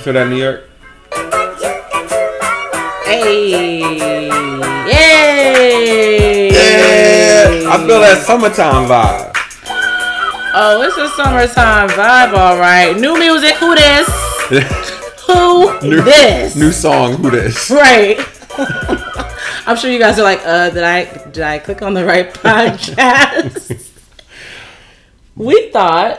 feel that New York? Hey, yay! Yeah, I feel that summertime vibe. Oh, it's a summertime vibe, all right. New music, who this? Who new, this? New song, who this? Right. I'm sure you guys are like, uh, did I did I click on the right podcast? we thought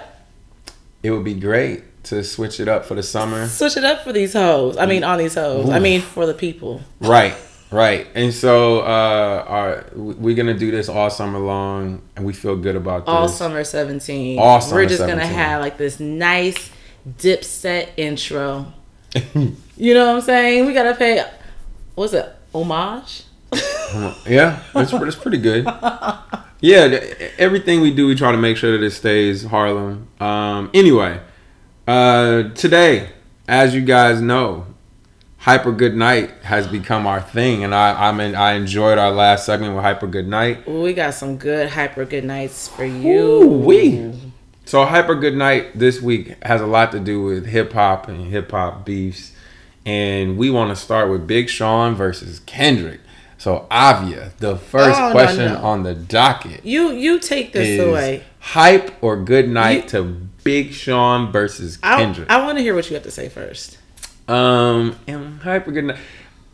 It would be great to switch it up for the summer. switch it up for these hoes. I mean, on these hoes. I mean, for the people. Right, right. And so uh, our, we're gonna do this all summer long, and we feel good about this. All summer 17. All summer We're just gonna have like this nice dip set intro. you know what I'm saying? We gotta pay. What's it? Homage. Yeah, that's that's pretty good. Yeah, everything we do, we try to make sure that it stays Harlem. Um, anyway, uh, today, as you guys know, Hyper Good Night has become our thing, and I I mean I enjoyed our last segment with Hyper Good Night. We got some good hyper good nights for you. Ooh-wee. So Hyper Good Night this week has a lot to do with hip hop and hip hop beefs, and we want to start with Big Sean versus Kendrick. So Avia, the first Oh, no, question no. on the docket. You you take this is away. hype or good night You- to Big Sean versus I, Kendrick. I want to hear what you have to say first. um, and hype or good night.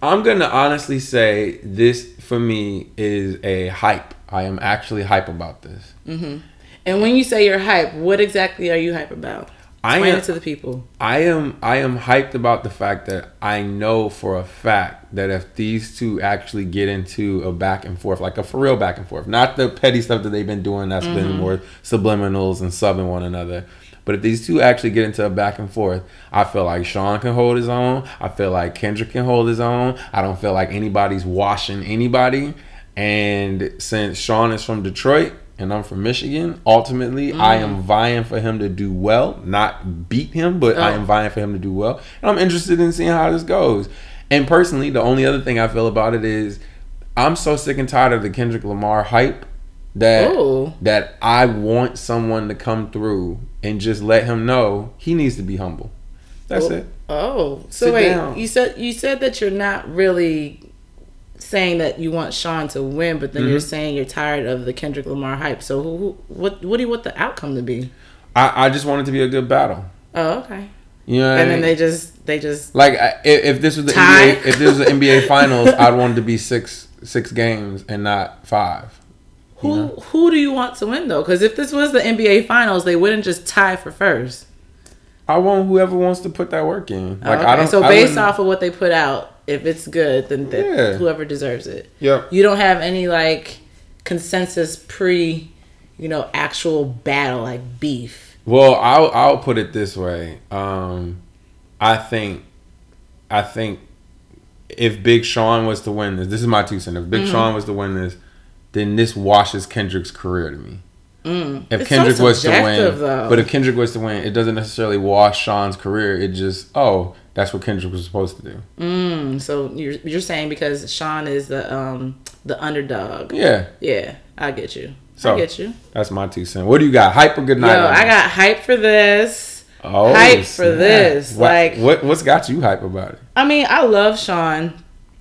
I'm gonna honestly say this for me is a hype. I am actually hype about this. And when you say you're hype, what exactly are you hype about? I Explain am, it to the people. I am I am hyped about the fact that I know for a fact that if these two actually get into a back and forth, like a for real back and forth, not the petty stuff that they've been doing that's been mm-hmm. more subliminals and subbing one another. But if these two actually get into a back and forth, I feel like Sean can hold his own. I feel like Kendrick can hold his own. I don't feel like anybody's washing anybody. And since Sean is from Detroit and I'm from Michigan, ultimately I am mm. vying for him to do well, not beat him, but I Oh. am vying for him to do well. And I'm interested in seeing how this goes. And personally, the only other thing I feel about it is I'm so sick and tired of the Kendrick Lamar hype that Ooh. that I want someone to come through and just let him know he needs to be humble. That's Oh. it. Oh, so Sit wait, down. you said you said that you're not really saying that you want Sean to win, but then you're Mm-hmm. saying you're tired of the Kendrick Lamar hype. So who, who what what do you want the outcome to be? I, I just want it to be a good battle. Oh, okay. You know what I And then they just they just Like if, if this was the Tie? NBA, if this was the NBA finals, I'd want it to be six six games and not five. who Yeah. who do you want to win though? Because if this was the NBA finals, they wouldn't just tie for first. I want whoever wants to put that work in. Like okay. I don't. so based off of what they put out, if it's good, then that Yeah. whoever deserves it. Yep. You don't have any like consensus pre, you know, actual battle like beef. Well, I'll I'll put it this way. Um, I think, I think, if Big Sean was to win this, this is my two cents. If. Big Sean was to win this, then this washes Kendrick's career to me. If Mm. It's Kendrick so was to win, though. but if Kendrick was to win, it doesn't necessarily wash Sean's career. It just oh, that's what Kendrick was supposed to do. Mm, so you're you're saying because Sean is the um the underdog. Yeah, Yeah, I get you. So, I get you. that's my two cents. What do you got? Hype or good night? on I this? got hype for this. oh, hype for this, What- like- what what's got you hype about it? I mean, I love Sean.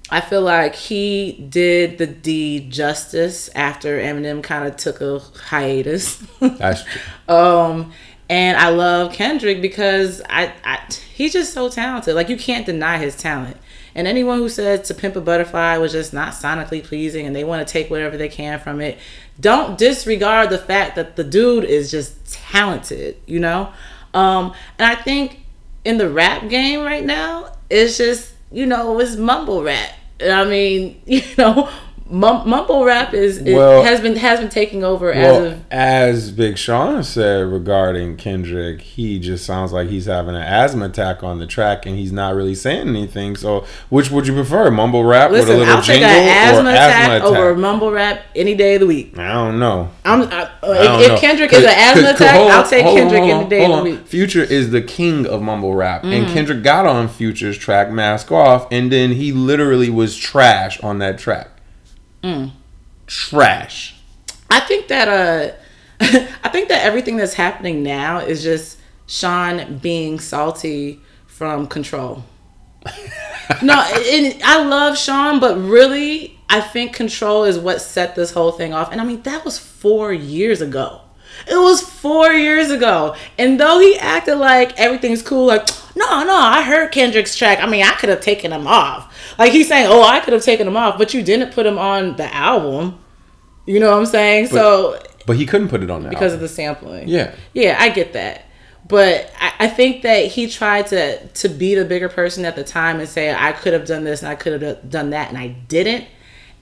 I feel like he did the deed justice after Eminem kind of took a hiatus. That's true. Um, and I love Kendrick because I, I he's just so talented. Like you can't deny his talent. And anyone who says to pimp a butterfly was just not sonically pleasing and they want to take whatever they can from it, don't disregard the fact that the dude is just talented, you know? Um, and I think in the rap game right now, it's just, you know, it's mumble rap. I mean, you know, mumble rap is, is Well- has been has been taking over Well, as of as Big Sean said regarding Kendrick, he just sounds like he's having an asthma attack on the track, and he's not really saying anything. So, which would you prefer, mumble rap with a little I'll take an asthma or attack, asthma attack? over mumble rap any day of the week. I don't know. I'm, I, uh, I don't if, know. if Kendrick is an asthma attack, hold I'll take hold Kendrick hold any day of the week. Future is the king of mumble rap, Mm-hmm. and Kendrick got on Future's track "Mask Off," and then he literally was trash on that track. Mm. Trash. I think that uh, I think that everything that's happening now is just Sean being salty from Control. no, and I love Sean, but really, I think Control is what set this whole thing off. And I mean, that was four years ago. It was four years ago. And though he acted like everything's cool, like, no, no, I heard Kendrick's track. I mean, I could have taken him off. Like he's saying, oh, I could have taken him off, but you didn't put him on the album. You know what I'm saying? But, so but he couldn't put it on that because album. of the sampling. Yeah. Yeah, I get that. But I, I think that he tried to to be the bigger person at the time and say I could have done this and I could have done that and I didn't.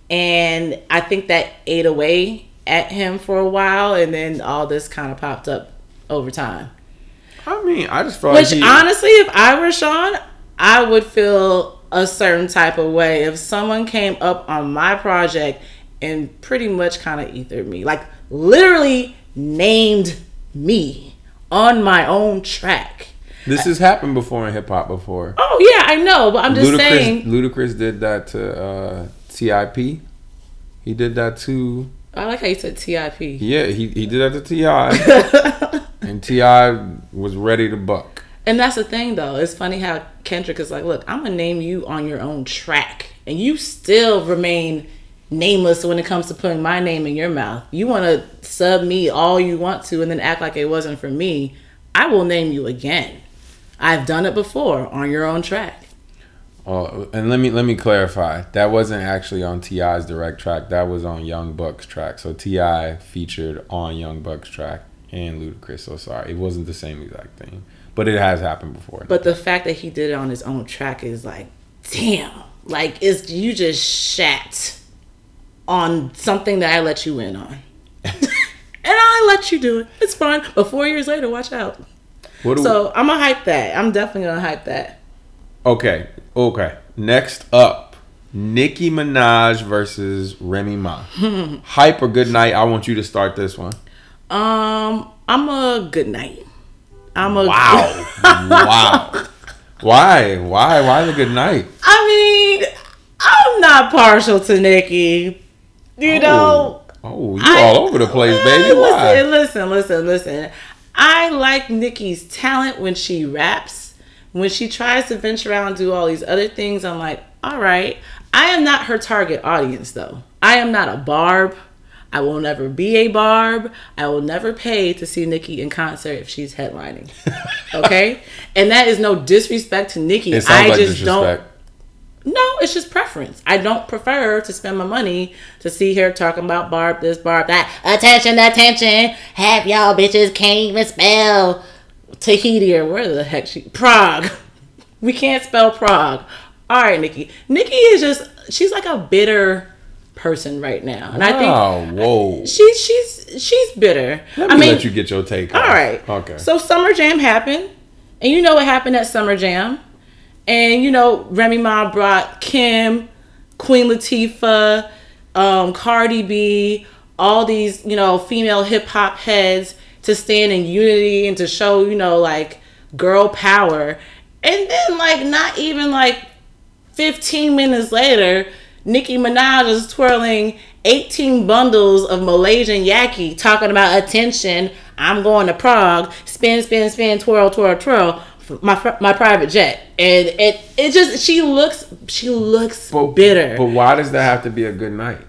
And I think that ate away at him for a while and then all this kind of popped up over time. I mean, I just felt Which like he, honestly, if I were Sean, I would feel a certain type of way if someone came up on my project and pretty much kind of ethered me, like literally named me on my own track. this has happened before in hip hop before. Oh yeah, I know, but I'm just Ludacris, saying. Ludacris did that to uh, Tip. He did that to I like how you said TIP. yeah. He he did that to T.I., and T.I. was ready to buck. And that's the thing, though. It's funny how Kendrick is like, "Look, I'm gonna name you on your own track, and you still remain nameless when it comes to putting my name in your mouth. You want to sub me all you want to, and then act like it wasn't for me. I will name you again. I've done it before on your own track. Oh, and let me let me clarify. That wasn't actually on T.I.'s direct track. That was on Young Buck's track. So T.I. featured on Young Buck's track and Ludacris. So sorry, it wasn't the same exact thing, but it has happened before. But the fact that he did it on his own track is like, damn, like it's you just shat on something that I let you in on. and I let you do it. It's fine. But four years later, watch out. So I'm gonna hype that. I'm definitely gonna hype that. Okay, okay. Next up, Nicki Minaj versus Remy Ma. Hype or good night? I want you to start this one. Um, I'm a good night. I'm a Wow, wow. Why? Why? Why the good night? I mean, I'm not partial to Nicki. You know, Oh, you I- all over the place, baby. Why? Listen, listen, listen, listen. I like Nicki's talent when she raps. When she tries to venture out and do all these other things, I'm like, all right. I am not her target audience, though. I am not a Barb. I will never be a Barb. I will never pay to see Nicki in concert if she's headlining. Okay? and that is no disrespect to Nicki. I like just disrespect. don't. No, it's just preference. I don't prefer to spend my money to see her talking about Barb this, Barb that. Attention, attention. Half y'all bitches can't even spell Tahiti or where the heck she. Prague. We can't spell Prague. All right, Nicki. Nicki is just, she's like a bitter person right now. And I think Oh, whoa. she's, she's, she's bitter. Let I me mean, let you get your take. all off. right. Okay. So Summer Jam happened, and you know what happened at Summer Jam, and you know Remy Ma brought Kim, Queen Latifah, um, Cardi B, all these you know female hip hop heads to stand in unity and to show you know like girl power, and then like not even like 15 minutes later, Nicki Minaj is twirling 18 bundles of Malaysian yaki, talking about attention. I'm going to Prague. Spin, spin, spin, twirl, twirl, twirl. My my private jet, and it it just she looks she looks bitter. But why does that have to be a good night?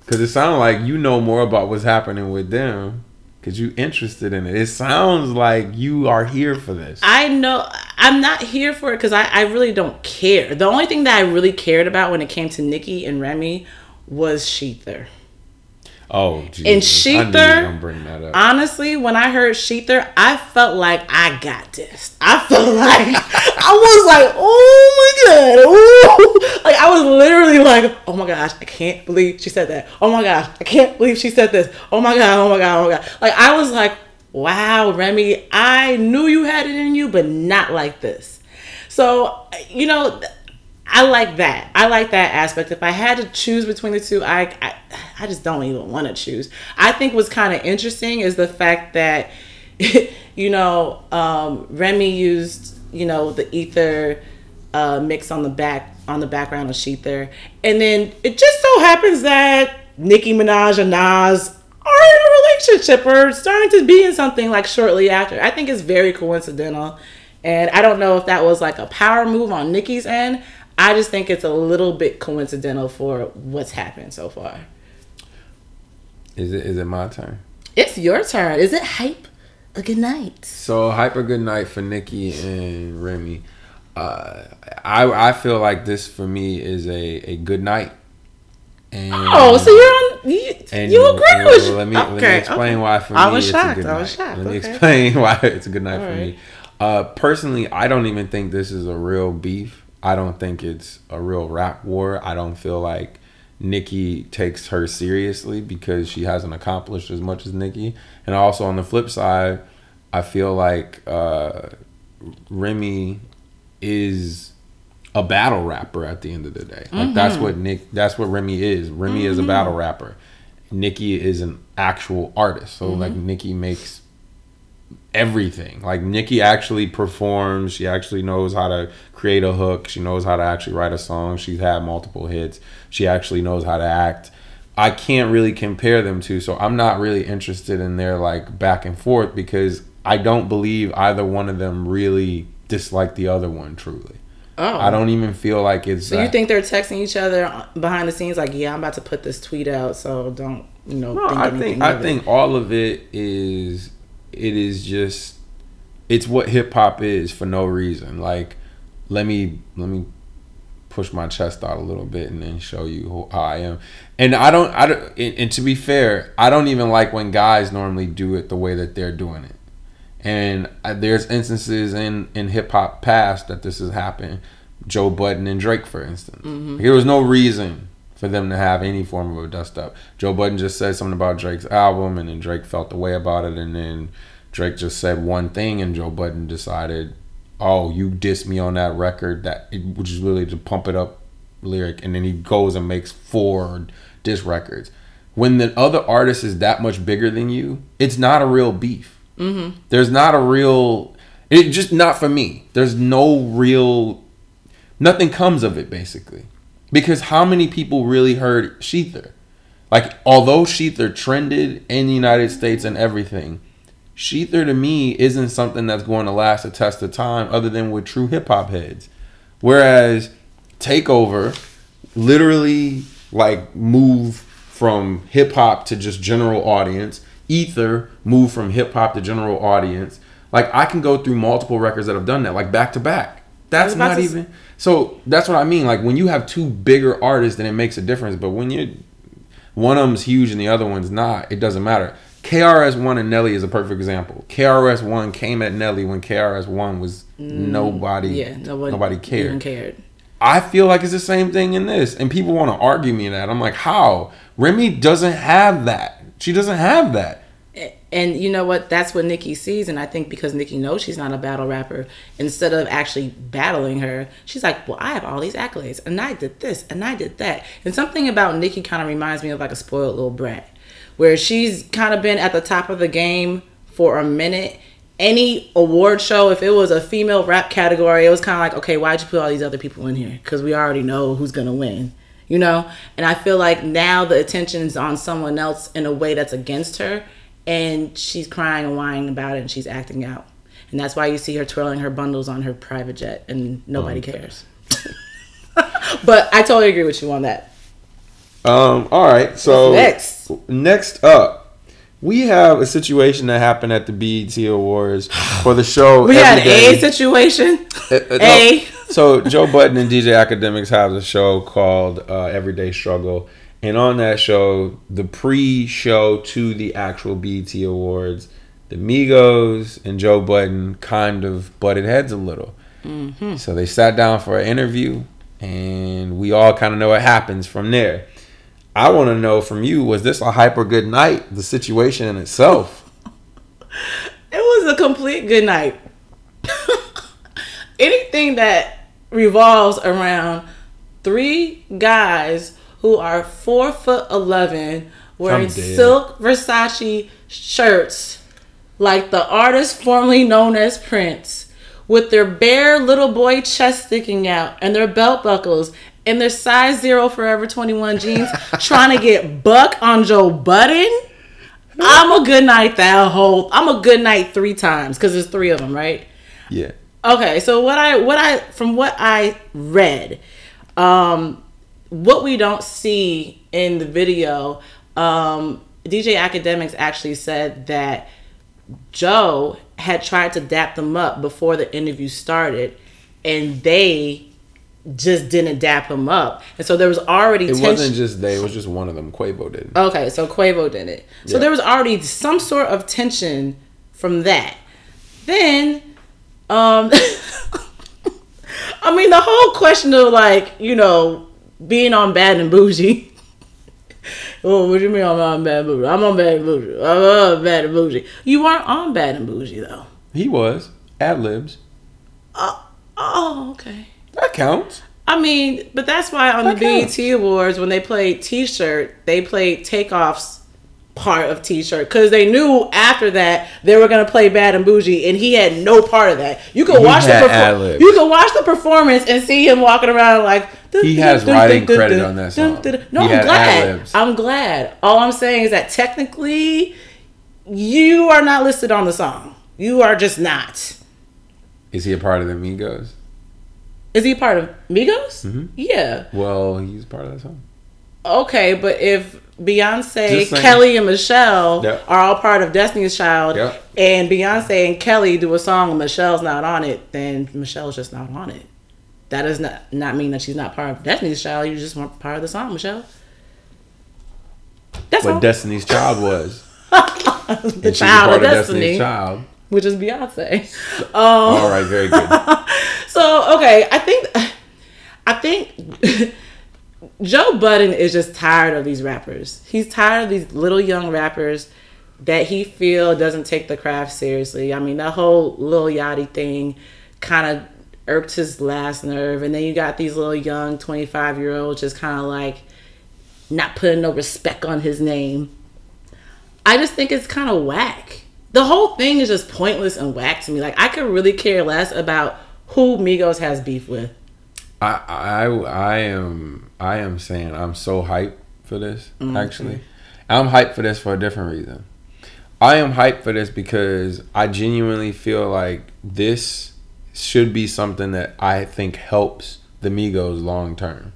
Because it sounds like you know more about what's happening with them because you interested in it. It sounds like you are here for this. I know I'm not here for it because I, I really don't care. The only thing that I really cared about when it came to Nicki and Remy was ShETHER. Oh, Jesus. I knew ShETHER, gonna bring that up. honestly, when I heard ShETHER, I felt like I got this. I felt like I was like, oh my god, ooh. like I was literally like, oh my gosh, I can't believe she said that. Oh my gosh, I can't believe she said this. Oh my god, oh my god, oh my god. Like I was like, wow, Remy, I knew you had it in you, but not like this. So you know. I like that. I like that aspect. If I had to choose between the two, I I, I just don't even want to choose. I think what's kind of interesting is the fact that you know um, Remy used you know the ether uh, mix on the back on the background of ShETHER, and then it just so happens that Nicki Minaj and Nas are in a relationship or starting to be in something like shortly after. I think it's very coincidental. And I don't know if that was like a power move on Nicki's end. I just think it's a little bit coincidental for what's happened so far. Is it is it my turn? It's your turn. Is it hype? A good night. So hype a good night for Nicki and Remy. Uh, I I feel like this for me is a, a good night. And, oh, so you're on. You, and, you agree and, with? Let me okay, let me explain okay. why for me I was it's shocked. a good I was. Shocked. Let me explain why it's a good night All for right. me. Uh, personally, I don't even think this is a real beef. I don't think it's a real rap war. I don't feel like Nicki takes her seriously because she hasn't accomplished as much as Nicki. And also on the flip side, I feel like uh, Remy is a battle rapper at the end of the day. Like mm-hmm. that's what Nick that's what Remy is. Remy mm-hmm. is a mm-hmm. battle rapper. Nicki is an actual artist. So mm-hmm. like Nicki makes everything. Like Nicki actually performs. She actually knows how to create a hook. She knows how to actually write a song. She's had multiple hits. She actually knows how to act. I can't really compare them to, so I'm not really interested in their like back and forth because I don't believe either one of them really dislike the other one truly. Oh. I don't even feel like it's. So that. you think they're texting each other behind the scenes, like, "Yeah, I'm about to put this tweet out, so don't you know?" No, think I think I think all of it is. It is just. It's what hip hop is for no reason. Like, let me let me push my chest out a little bit and then show you who, how I am. And I don't. I don't. And, and to be fair, I don't even like when guys normally do it the way that they're doing it. And there's instances in in hip hop past that this has happened. Joe Budden and Drake, for instance. Mm-hmm. There was no reason for them to have any form of a dust up. Joe Budden just said something about Drake's album, and then Drake felt the way about it, and then Drake just said one thing, and Joe Budden decided, "Oh, you dissed me on that record," that which is really to pump it up lyric, and then he goes and makes four diss records. When the other artist is that much bigger than you, it's not a real beef Mm-hmm. There's not a real. It just not for me. There's no real. Nothing comes of it basically, because how many people really heard ShETHER? Like, although ShETHER trended in the United States and everything, ShETHER to me isn't something that's going to last a test of time other than with true hip hop heads. Whereas Takeover literally like move from hip hop to just general audience Ether move from hip hop to general audience. Like I can go through multiple records that have done that, like back to back. That's not even. So that's what I mean. Like when you have two bigger artists, then it makes a difference. But when you one of them's huge and the other one's not, it doesn't matter. KRS One and Nelly is a perfect example. KRS One came at Nelly when KRS One was mm, nobody. Yeah, nobody, nobody cared. cared. I feel like it's the same thing in this, and people want to argue me that. I'm like, how? Remy doesn't have that. She doesn't have that. And you know what? That's what Nicki sees. And I think because Nicki knows she's not a battle rapper, instead of actually battling her, she's like, Well, I have all these accolades, and I did this, and I did that. And something about Nicki kind of reminds me of like a spoiled little brat, where she's kind of been at the top of the game for a minute. Any award show, if it was a female rap category, it was kind of like, okay, why'd you put all these other people in here? Because we already know who's going to win you know? And I feel like now the attention is on someone else in a way that's against her, and she's crying and whining about it, and she's acting out. And that's why you see her twirling her bundles on her private jet, and nobody cares. but I totally agree with you on that. Um. All right. So next, next up, we have a situation that happened at the BET Awards for the show. we had a situation. Uh, uh, a. No, so Joe Budden and DJ Akademiks have a show called uh, Everyday Struggle, and on that show, the pre-show to the actual BET Awards, the Migos and Joe Budden kind of butted heads a little. Mm-hmm. So they sat down for an interview, and we all kind of know what happens from there. I want to know from you: Was this a hyper good night? The situation in itself. it was a complete good night. Anything that revolves around three guys who are four foot eleven wearing silk Versace shirts like the artist formerly known as Prince with their bare little boy chest sticking out and their belt buckles and their size zero forever 21 jeans trying to get buck on Joe Budden. I'm a good night that whole I'm a good night three times because there's three of them, right? Yeah. Okay, so what I what I from what I read, um, what we don't see in the video, um, DJ Akademiks actually said that Joe had tried to dap them up before the interview started, and they just didn't dap him up, and so there was already It tension. wasn't just they. It was just one of them. Quavo did. Okay, so Quavo did it. So Yeah. there was already some sort of tension from that. Then, um, I mean, the whole question of like, you know, being on bad and bougie. oh, what do you mean I'm on bad and bougie? I'm on bad and bougie. I'm on bad and bougie. You weren't on bad and bougie though. He was ad libs. Oh, oh, okay. That counts. I mean, but that's why on That the counts. BET Awards, when they played T-shirt, they played Takeoff's part of T-shirt because they knew after that they were gonna play Bad and Bougie, and he had no part of that. You could He watch the perfor- you could watch the performance and see him walking around like He has writing credit on that song. No, I'm glad. I'm glad. All I'm saying is that technically, you are not listed on the song. You are just not. Is he a part of the Migos? Is he a part of Migos? Mm-hmm. Yeah. Well, he's part of that song. Okay, but if Beyonce, Kelly, and Michelle Yep. are all part of Destiny's Child, Yep. and Beyonce and Kelly do a song and Michelle's not on it, then Michelle's just not on it. That does not not mean that she's not part of Destiny's Child. You just weren't part of the song, Michelle. That's what all. Destiny's Child was. the And child of Destiny, Child. which is Beyonce. Um, All right, very good. So okay, I think I think Joe Budden is just tired of these rappers. He's tired of these little young rappers that he feel doesn't take the craft seriously. I mean, that whole Lil Yachty thing kind of irked his last nerve, and then you got these little young twenty five year olds just kind of like not putting no respect on his name. I just think it's kind of whack. The whole thing is just pointless and whack to me. Like I could really care less about who Migos has beef with. I, I I am I am saying I'm so hyped for this. Mm-hmm. Actually, I'm hyped for this for a different reason. I am hyped for this because I genuinely feel like this should be something that I think helps the Migos long term.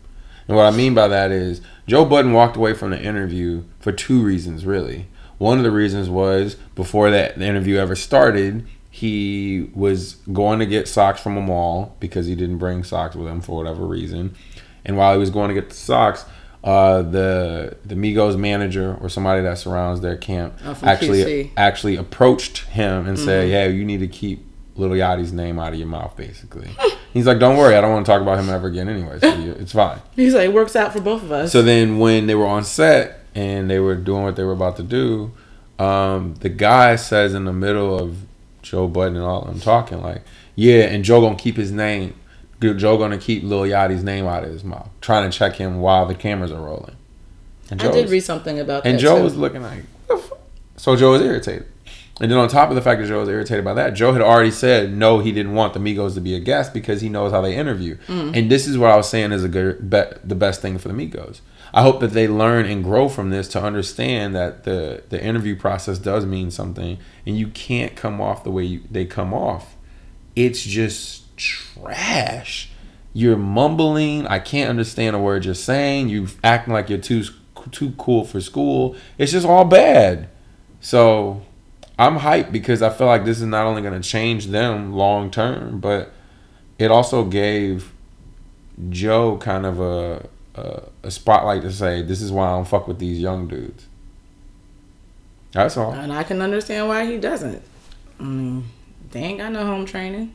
And what I mean by that is Joe Budden walked away from the interview for two reasons, really. One of the reasons was before that the interview ever started, he was going to get socks from a mall because he didn't bring socks with him for whatever reason. And while he was going to get the socks, uh, the the Migos manager or somebody that surrounds their camp Oh, actually QC. actually approached him and said, Mm-hmm. "Hey, you need to keep Little Yachty's name out of your mouth." Basically, he's like, "Don't worry, I don't want to talk about him ever again anyway. So you, it's fine." He's like, "It works out for both of us. So then when they were on set and they were doing what they were about to do, um, the guy says in the middle of Joe Budden and all of them talking like, yeah, and Joe gonna keep his name. Joe gonna keep Lil Yachty's name out of his mouth, trying to check him while the cameras are rolling. And I did was- read something about and that. And Joe too. was looking like, "What the fuck?" so Joe was irritated. And then on top of the fact that Joe was irritated by that, Joe had already said no, he didn't want the Migos to be a guest because he knows how they interview. Mm. And this is what I was saying is a good, be, the best thing for the Migos. I hope that they learn and grow from this to understand that the the interview process does mean something, and you can't come off the way you, they come off. It's just trash. You're mumbling. I can't understand a word you're saying. You're acting like you're too too cool for school. It's just all bad. So I'm hyped because I feel like this is not only going to change them long term, but it also gave Joe kind of a, a a spotlight to say this is why I don't fuck with these young dudes. That's all. and I can understand why he doesn't. I mean, they ain't got no home training.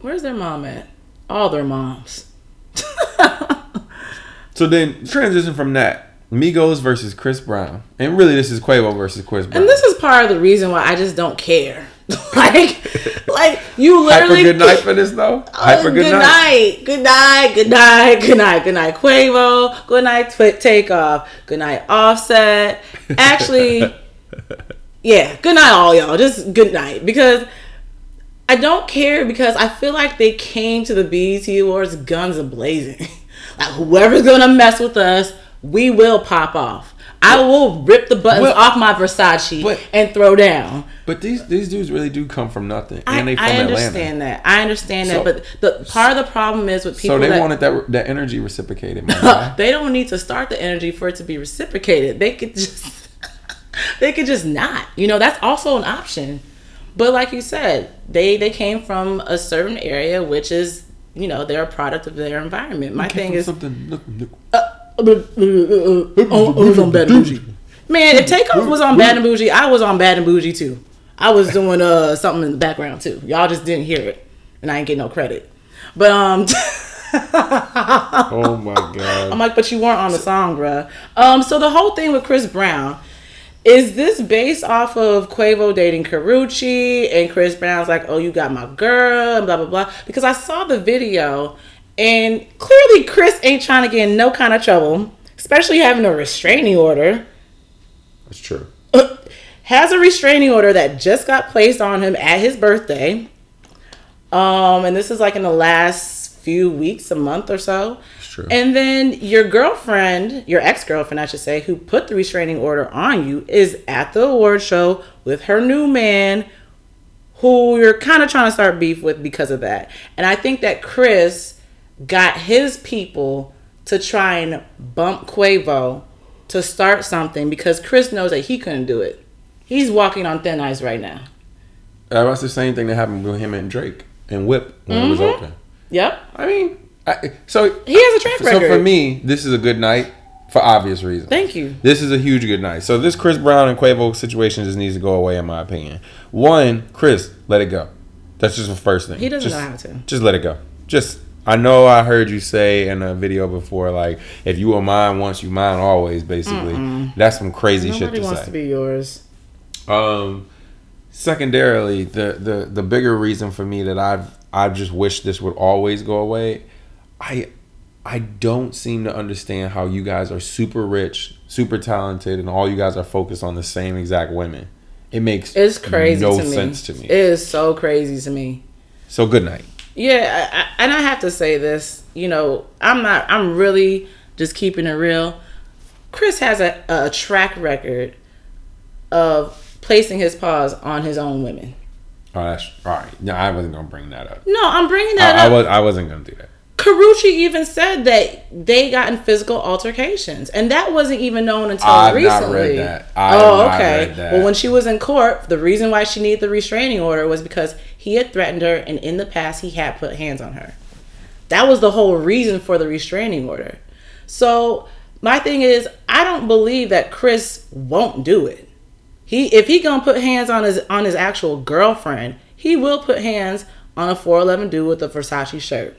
Where's their mom at? All their moms. So then transition from that Migos versus Chris Brown, and really this is Quavo versus Chris Brown. And this is part of the reason why I just don't care. like, like you Hyper literally. good night for this though. Oh, Hyper Oh, good, night. Good night. Good night. Good night. Good night. Quavo. Good night. Tw- Takeoff. Good night. Offset. Actually, yeah. Good night, all y'all. Just good night because I don't care because I feel like they came to the BET Awards guns a blazing. like whoever's gonna mess with us, we will pop off. I will rip the buttons Well, off my Versace but- and throw down. But these these dudes really do come from nothing, I, and they from I Atlanta. understand that. I understand So- that. But the part of the problem is with people So they that wanted that that energy reciprocated. They don't need to start the energy for it to be reciprocated. They could just they could just not. You know, that's also an option. But like you said, they they came from a certain area which is, you know, they're a product of their environment. My thing is something. Look, look. Uh, oh, on Bad and Bougie? Man, if Takeoff was on Bad and Bougie, I was on Bad and Bougie too. I was doing uh something in the background too. Y'all just didn't hear it, and I ain't get no credit. But um, Oh my god. I'm like, but you weren't on the song, bruh. Um, so the whole thing with Chris Brown is this based off of Quavo dating Karrueche and Chris Brown's like, oh, you got my girl and blah blah blah. Because I saw the video and clearly Chris ain't trying to get in no kind of trouble, especially having a restraining order. That's true. Has a restraining order that just got placed on him at his birthday. Um, and this is like in the last few weeks, a month or so. It's true. And then your girlfriend, your ex girlfriend, I should say, who put the restraining order on you, is at the award show with her new man, who you're kind of trying to start beef with because of that. And I think that Chris got his people to try and bump Quavo to start something because Chris knows that he couldn't do it. He's walking on thin ice right now. Uh, That's the same thing that happened with him and Drake and Whip when it was Mm-hmm. open. Yep. I mean, I, so He has a track record. so for me, this is a good night for obvious reasons. Thank you. This is a huge good night. So this Chris Brown and Quavo situation just needs to go away, in my opinion. One, Chris, let it go. That's just the first thing. He doesn't Just- know how to. Just let it go. Just I know I heard you say in a video before, like if you were mine once, you mine always. Basically, that's some crazy shit Nobody to wants say. to be yours. Um, secondarily, the the the bigger reason for me that I've I just wish this would always go away. I I don't seem to understand how you guys are super rich, super talented, and all you guys are focused on the same exact women. It makes It's crazy no to sense to me. It is so crazy to me. so good night. Yeah, I, and I have to say this. You know, I'm not. I'm really just keeping it real. Chris has a, a track record of placing his paws on his own women. Oh, that's all right. No, I wasn't gonna bring that up. No, I'm bringing that I, I was I wasn't gonna do that. Karrueche even said that they got in physical altercations, and that wasn't even known until I've not recently. read that. I oh, not okay. Well, when she was in court, the reason why she needed the restraining order was because he had threatened her, and in the past, he had put hands on her. That was the whole reason for the restraining order. So my thing is, I don't believe that Chris won't do it. He if he gonna put hands on his on his actual girlfriend, he will put hands on a 411 dude with a Versace shirt.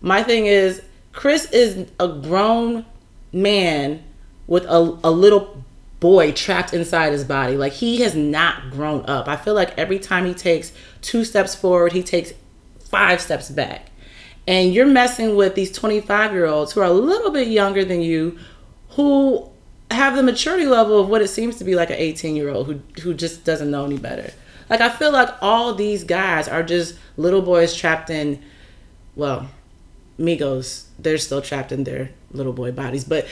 My thing is, Chris is a grown man with a, a little boy trapped inside his body. Like he has not grown up. I feel like every time he takes two steps forward, he takes five steps back. And you're messing with these 25 year olds who are a little bit younger than you, who have the maturity level of what it seems to be like an 18 year old who, who just doesn't know any better. Like I feel like all these guys are just little boys trapped in, well, Migos, they're still trapped in their little boy bodies. But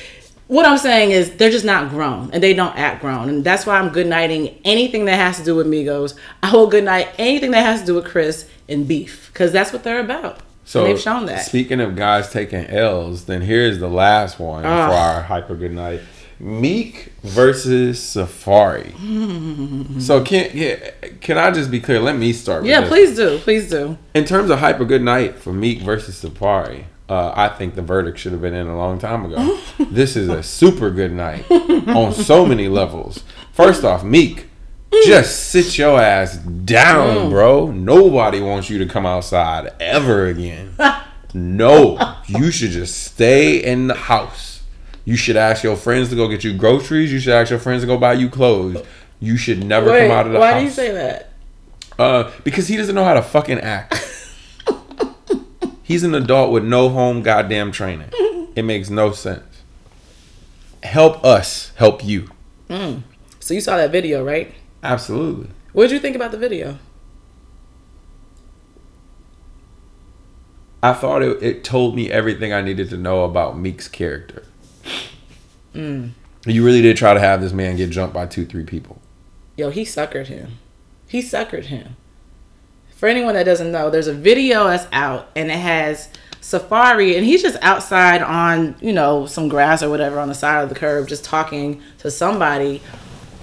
what I'm saying is they're just not grown and they don't act grown. And that's why I'm good nighting anything that has to do with Migos. I will good night anything that has to do with Chris and beef because that's what they're about. So and they've shown that. Speaking of guys taking L's, then here's the last one Ah. for our hyper good night. Meek versus Safaree. so can yeah, can I just be clear? Let me start. With yeah, please do. Please do. In terms of hyper good night for Meek versus Safaree, uh, I think the verdict should have been in a long time ago. this is a super good night on so many levels. First off, Meek, just sit your ass down, bro. Nobody wants you to come outside ever again. No, you should just stay in the house. You should ask your friends to go get you groceries. You should ask your friends to go buy you clothes. You should never Wait, come out of the why house. Why do you say that? Uh, because he doesn't know how to fucking act. He's an adult with no home goddamn training. It makes no sense. Help us help you. Mm. So you saw that video, right? Absolutely. What did you think about the video? I thought it, it told me everything I needed to know about Meek's character. Mm. You really did try to have this man get jumped by two, three people. Yo, he suckered him. He suckered him. For anyone that doesn't know, there's a video that's out and it has Safaree and he's just outside on, you know, some grass or whatever on the side of the curb just talking to somebody.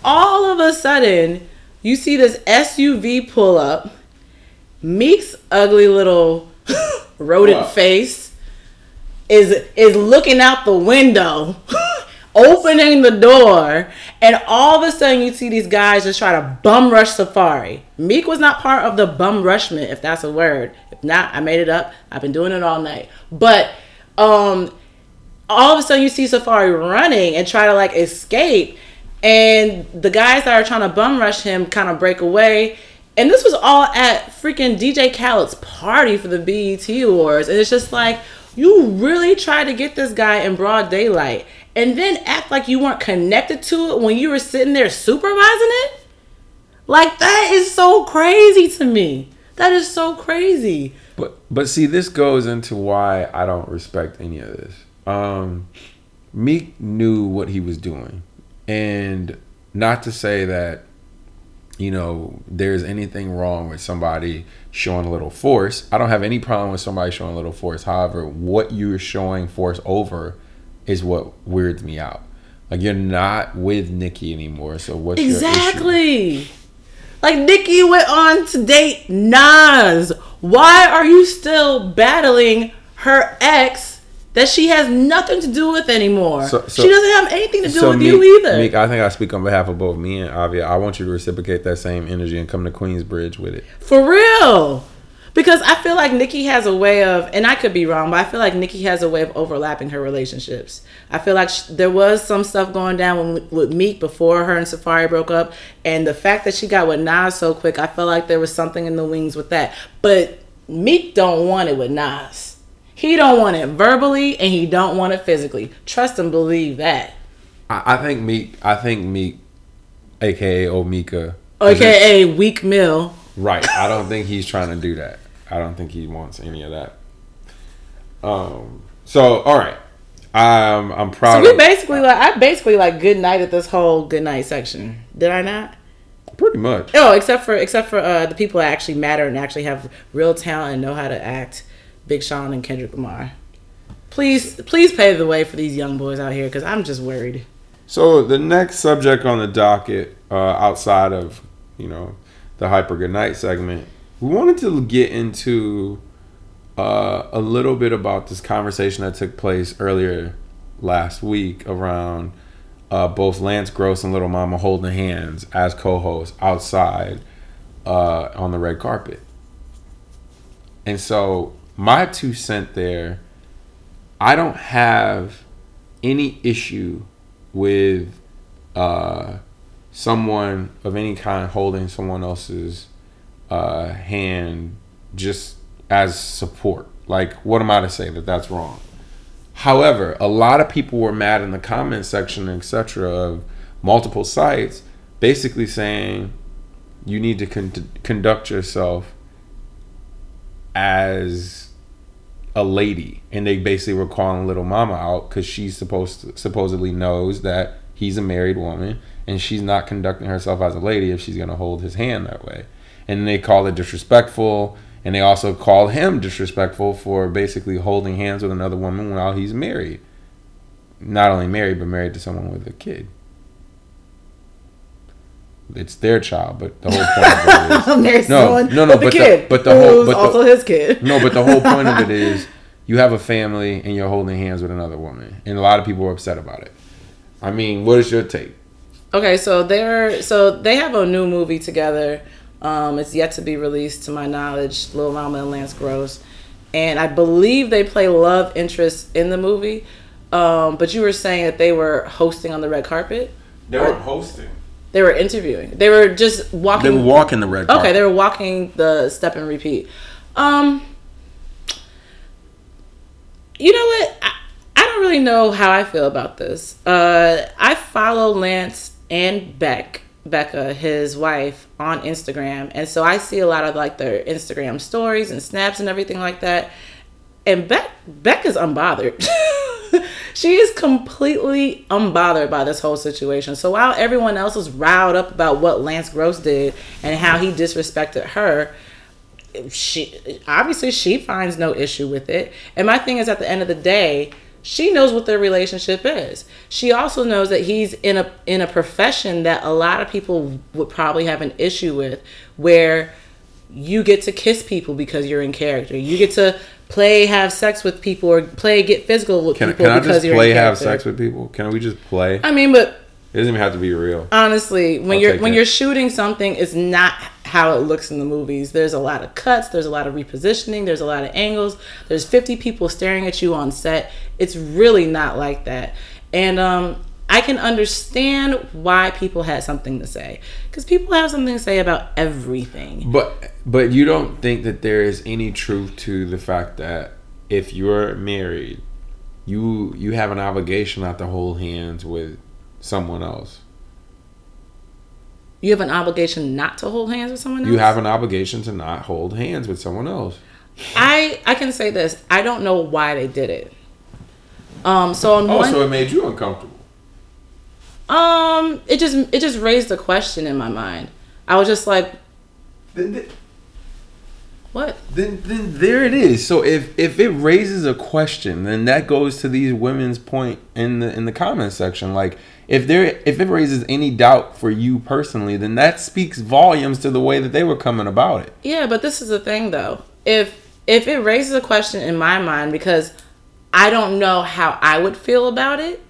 All of a sudden, you see this SUV pull up. Meek's ugly little rodent Wow. face is is looking out the window, opening the door, and all of a sudden you see these guys just try to bum rush Safaree. Meek was not part of the bum rushment, if that's a word. If not, I made it up. I've been doing it all night. But um all of a sudden you see Safaree running and try to like escape, and the guys that are trying to bum rush him kind of break away. And this was all at freaking DJ Khaled's party for the BET Awards, and it's just like you really tried to get this guy in broad daylight, and then act like you weren't connected to it when you were sitting there supervising it. Like that is so crazy to me. That is so crazy. But but see, this goes into why I don't respect any of this. Um, Meek knew what he was doing, and not to say that you know there's anything wrong with somebody showing a little force. I don't have any problem with somebody showing a little force. However, what you're showing force over is what weirds me out. Like you're not with Nicki anymore, so what's your? Exactly. Like Nicki went on to date Nas. Why are you still battling her ex that she has nothing to do with anymore? So- so- she doesn't have anything to do with Meek, you either. Meek, I think I speak on behalf of both me and Avia. I want you to reciprocate that same energy and come to Queensbridge with it. For real. Because I feel like Nicki has a way of, and I could be wrong, but I feel like Nicki has a way of overlapping her relationships. I feel like sh- there was some stuff going down when, with Meek before her and Safaree broke up, and the fact that she got with Nas so quick, I feel like there was something in the wings with that. But Meek don't want it with Nas. He don't want it verbally, and he don't want it physically. Trust and believe that. I, I think Meek. I think Meek, aka Omika. AKA Weak Mill. Right. I don't think he's trying to do that. I don't think he wants any of that. Um. So all right. I'm I'm So proud. we of, basically like I basically like good night at this whole good night section. Did I not? pretty much. Oh, except for except for uh, the people that actually matter and actually have real talent and know how to act. Big Sean and Kendrick Lamar. Please, please pave the way for these young boys out here because I'm just worried. So the next subject on the docket, uh, outside of you know the hyper good night segment, we wanted to get into uh, a little bit about this conversation that took place earlier last week around uh, both Lance Gross and Little Mama holding hands as co-hosts outside uh, on the red carpet. And so my two cent there, I don't have any issue with uh, someone of any kind holding someone else's uh, hand just as support. Like, what am I to say that that's wrong? However, a lot of people were mad in the comment section, etc., of multiple sites, basically saying you need to con- conduct yourself as a lady, and they basically were calling Little Mama out because she supposed to, supposedly knows that he's a married woman, and she's not conducting herself as a lady if she's gonna hold his hand that way. And they called it disrespectful, and they also called him disrespectful for basically holding hands with another woman while he's married. Not only married, but married to someone with a kid. It's their child, but the whole point of it is No, no, no, with the but the- kid, but the whole- who's but the- also his kid. no, but the whole point of it is you have a family and you're holding hands with another woman, and a lot of people are upset about it. I mean, what is your take? Okay, so they're so they have a new movie together. Um, it's yet to be released, to my knowledge. Lil Mama and Lance Gross, and I believe they play love interests in the movie. Um, but you were saying that they were hosting on the red carpet. They were hosting. They were interviewing. They were just walking. They were walking the red carpet. Okay, they were walking the step and repeat. Um, you know what? I, I don't really know how I feel about this. Uh, I follow Lance and Beck, Becca, his wife, on Instagram, and so I see a lot of like their Instagram stories and snaps and everything like that. And Beck, is unbothered. she is completely unbothered by this whole situation. So while everyone else is riled up about what Lance Gross did and how he disrespected her, she obviously she finds no issue with it. And my thing is at the end of the day, she knows what their relationship is. She also knows that he's in a in a profession that a lot of people would probably have an issue with where you get to kiss people because you're in character. You get to play have sex with people or play get physical with Can, people can I because just you're play in have sex with people? Can we just play? I mean, but it doesn't even have to be real. honestly, when I'll you're when you're shooting something, it's not how it looks in the movies. There's a lot of cuts, there's a lot of repositioning, there's a lot of angles. There's 50 people staring at you on set. It's really not like that. And um I can understand why people had something to say cuz people have something to say about everything. But but you don't think that there is any truth to the fact that if you're married, you you have an obligation not to hold hands with someone else. You have an obligation not to hold hands with someone else. You have an obligation to not hold hands with someone else. I I can say this. I don't know why they did it. Um so on Oh, one so it made you uncomfortable. Um, it just it just raised a question in my mind. I was just like, Then, then, what? then, then there it is. So if if it raises a question, then that goes to these women's point in the in the comment section. Like if there if it raises any doubt for you personally, then that speaks volumes to the way that they were coming about it. Yeah, but this is the thing though. If if it raises a question in my mind because I don't know how I would feel about it,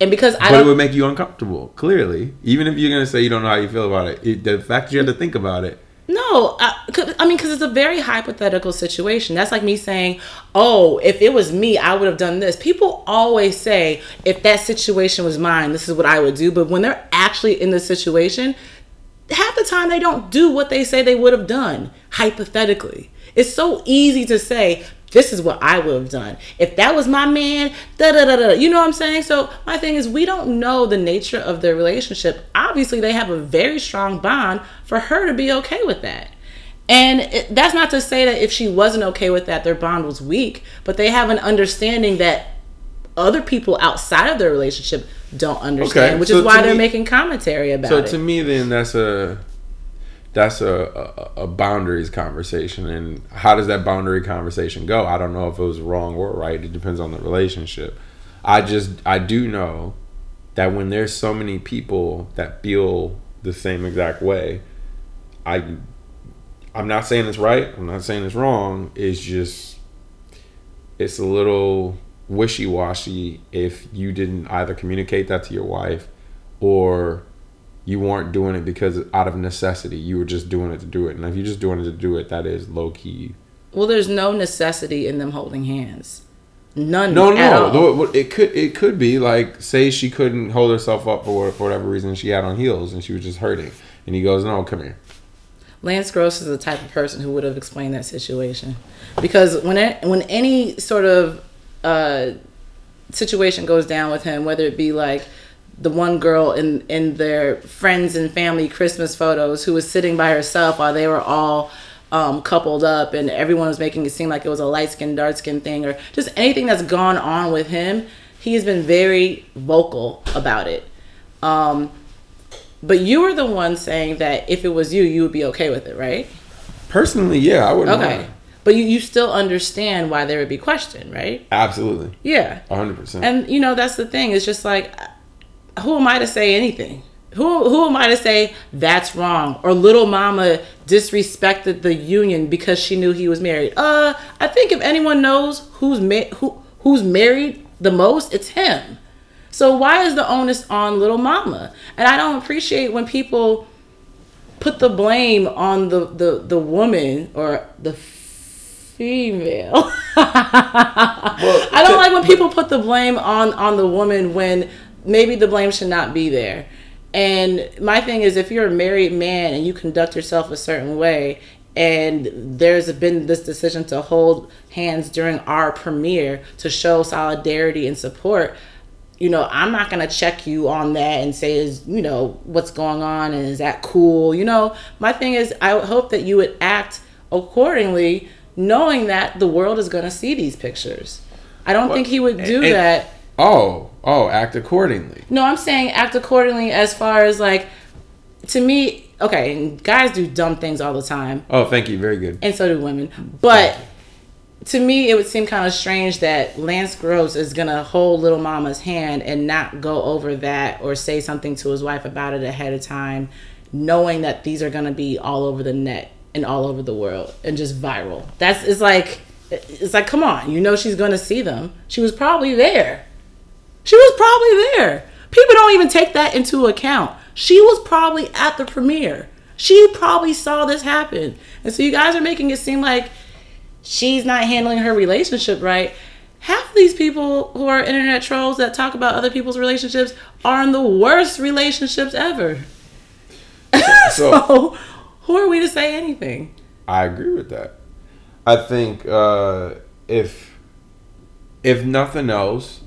and because I But it would make you uncomfortable. Clearly, even if you're gonna say you don't know how you feel about it, it the fact that you had to think about it. No, I, 'cause- I mean, because it's a very hypothetical situation. That's like me saying, "Oh, if it was me, I would have done this." People always say, "If that situation was mine, this is what I would do." But when they're actually in the situation, half the time they don't do what they say they would have done. Hypothetically, it's so easy to say, "This is what I would have done if that was my man." Da da da da. You know what I'm saying? So my thing is, we don't know the nature of their relationship. Obviously, they have a very strong bond for her to be okay with that. And it, that's not to say that if she wasn't okay with that, their bond was weak, but they have an understanding that other people outside of their relationship don't understand, Okay, which so is why they're me- making commentary about So it. So to me, then that's a that's a, a a boundaries conversation, and how does that boundary conversation go? I don't know if it was wrong or right. It depends on the relationship. I just I do know that when there's so many people that feel the same exact way, I I'm not saying it's right. I'm not saying it's wrong. It's just it's a little wishy-washy if you didn't either communicate that to your wife or you weren't doing it because out of necessity you were just doing it to do it and if you're just doing it to do it that is low-key well, there's no necessity in them holding hands. None. no at all. no no, it could it could be like say she couldn't hold herself up for, for whatever reason she had on heels and she was just hurting and he goes no come here Lance Gross is the type of person who would have explained that situation, because when it, when any sort of uh, situation goes down with him, whether it be like the one girl in in their friends and family Christmas photos who was sitting by herself while they were all um, coupled up and everyone was making it seem like it was a light skin dark skin thing or just anything that's gone on with him, he has been very vocal about it. Um, but you were the one saying that if it was you, you would be okay with it, right? personally yeah i wouldn't Okay. mind. But you, you still understand why there would be question, right? absolutely Yeah. 100% And you know, that's the thing. It's just like who am I to say anything? Who who am I to say that's wrong? Or little mama disrespected the union because she knew he was married. Uh, I think if anyone knows who's ma- who who's married the most, it's him. So why is the onus on little mama? And I don't appreciate when people put the blame on the the, the woman or the female. I don't like when people put the blame on on the woman when maybe the blame should not be there. And my thing is if you're a married man and you conduct yourself a certain way and there's been this decision to hold hands during our premiere to show solidarity and support, you know, I'm not gonna check you on that and say is you know what's going on and is that cool. You know, my thing is I would hope that you would act accordingly, knowing that the world is gonna see these pictures. I don't think he would do and- that Oh, oh, act accordingly. No, I'm saying act accordingly as far as like to me, okay, guys do dumb things all the time. Oh, thank you. Very good. And so do women. But to me, it would seem kind of strange that Lance Gross is gonna hold little mama's hand and not go over that or say something to his wife about it ahead of time, knowing that these are gonna be all over the net and all over the world and just viral. That's it's like it's like come on, you know she's gonna see them. She was probably there. She was probably there. People don't even take that into account. She was probably at the premiere. She probably saw this happen. And so you guys are making it seem like she's not handling her relationship right. Half of these people who are internet trolls that talk about other people's relationships are in the worst relationships ever. So, So who are we to say anything? I agree with that. I think uh, if if nothing else,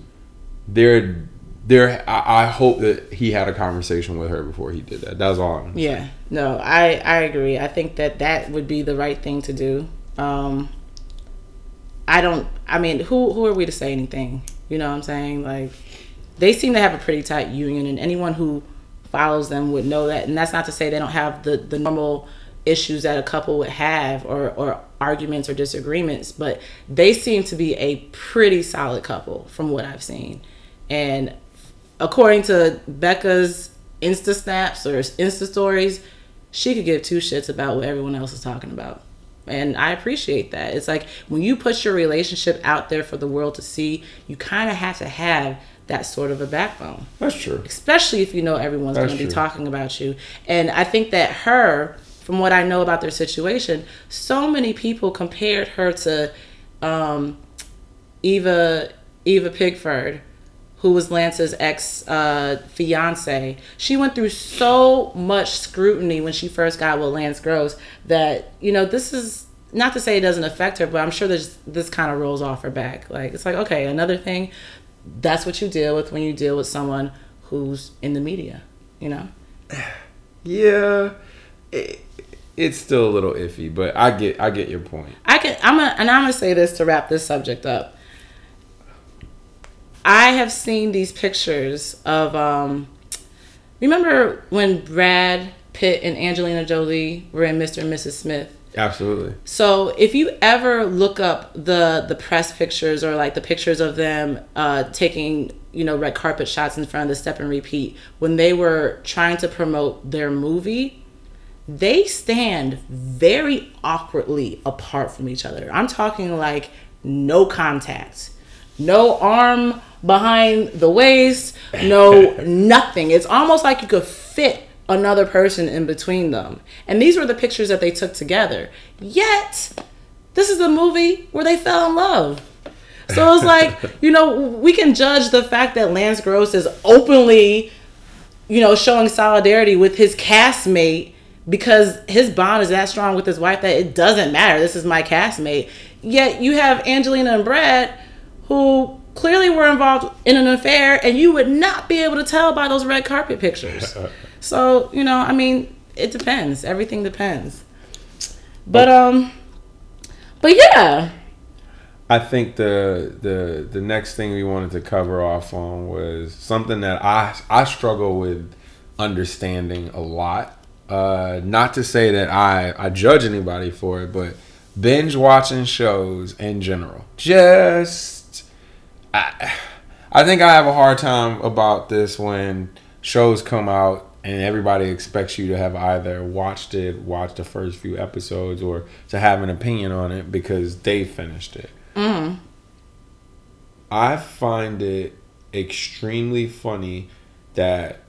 there there I, I hope that he had a conversation with her before he did that. That's all. I'm Yeah, no, I I agree. I think that that would be the right thing to do. Um, I don't. I mean, who who are we to say anything? You know what I'm saying? Like, they seem to have a pretty tight union, and anyone who follows them would know that. And that's not to say they don't have the the normal issues that a couple would have or or arguments or disagreements, but they seem to be a pretty solid couple from what I've seen. And according to Becca's Insta snaps or Insta stories, she could give two shits about what everyone else is talking about. And I appreciate that. It's like when you put your relationship out there for the world to see, you kind of have to have that sort of a backbone, That's true. especially if you know everyone's going to be talking about you. And I think that her, from what I know about their situation, so many people compared her to um, Eva Eva Pigford, who was Lance's ex uh, fiance. She went through so much scrutiny when she first got with Lance Gross that you know this is not to say it doesn't affect her, but I'm sure this this kind of rolls off her back. Like it's like okay, another thing. That's what you deal with when you deal with someone who's in the media. You know. Yeah, it, it's still a little iffy, but I get I get your point. I can I'm gonna and I'm gonna say this to wrap this subject up. I have seen these pictures of um remember when Brad Pitt and Angelina Jolie were in Mr. and Mrs. Smith? Absolutely. So if you ever look up the the press pictures or like the pictures of them uh, taking you know red carpet shots in front of the step and repeat when they were trying to promote their movie, they stand very awkwardly apart from each other. I'm talking like no contact, no arm behind the waist, no nothing. It's almost like you could fit another person in between them. And these were the pictures that they took together. Yet, this is a movie where they fell in love. So it's like, you know, we can judge the fact that Lance Gross is openly, you know, showing solidarity with his castmate because his bond is that strong with his wife that it doesn't matter. This is my castmate. Yet you have Angelina and Brad who clearly were involved in an affair and you would not be able to tell by those red carpet pictures. so, you know, I mean, it depends. Everything depends. But um but yeah. I think the the the next thing we wanted to cover off on was something that I I struggle with understanding a lot. Uh, not to say that I I judge anybody for it, but binge watching shows in general. Just I I think I have a hard time about this when shows come out and everybody expects you to have either watched it, watched the first few episodes, or to have an opinion on it because they finished it. Mm-hmm. I find it extremely funny that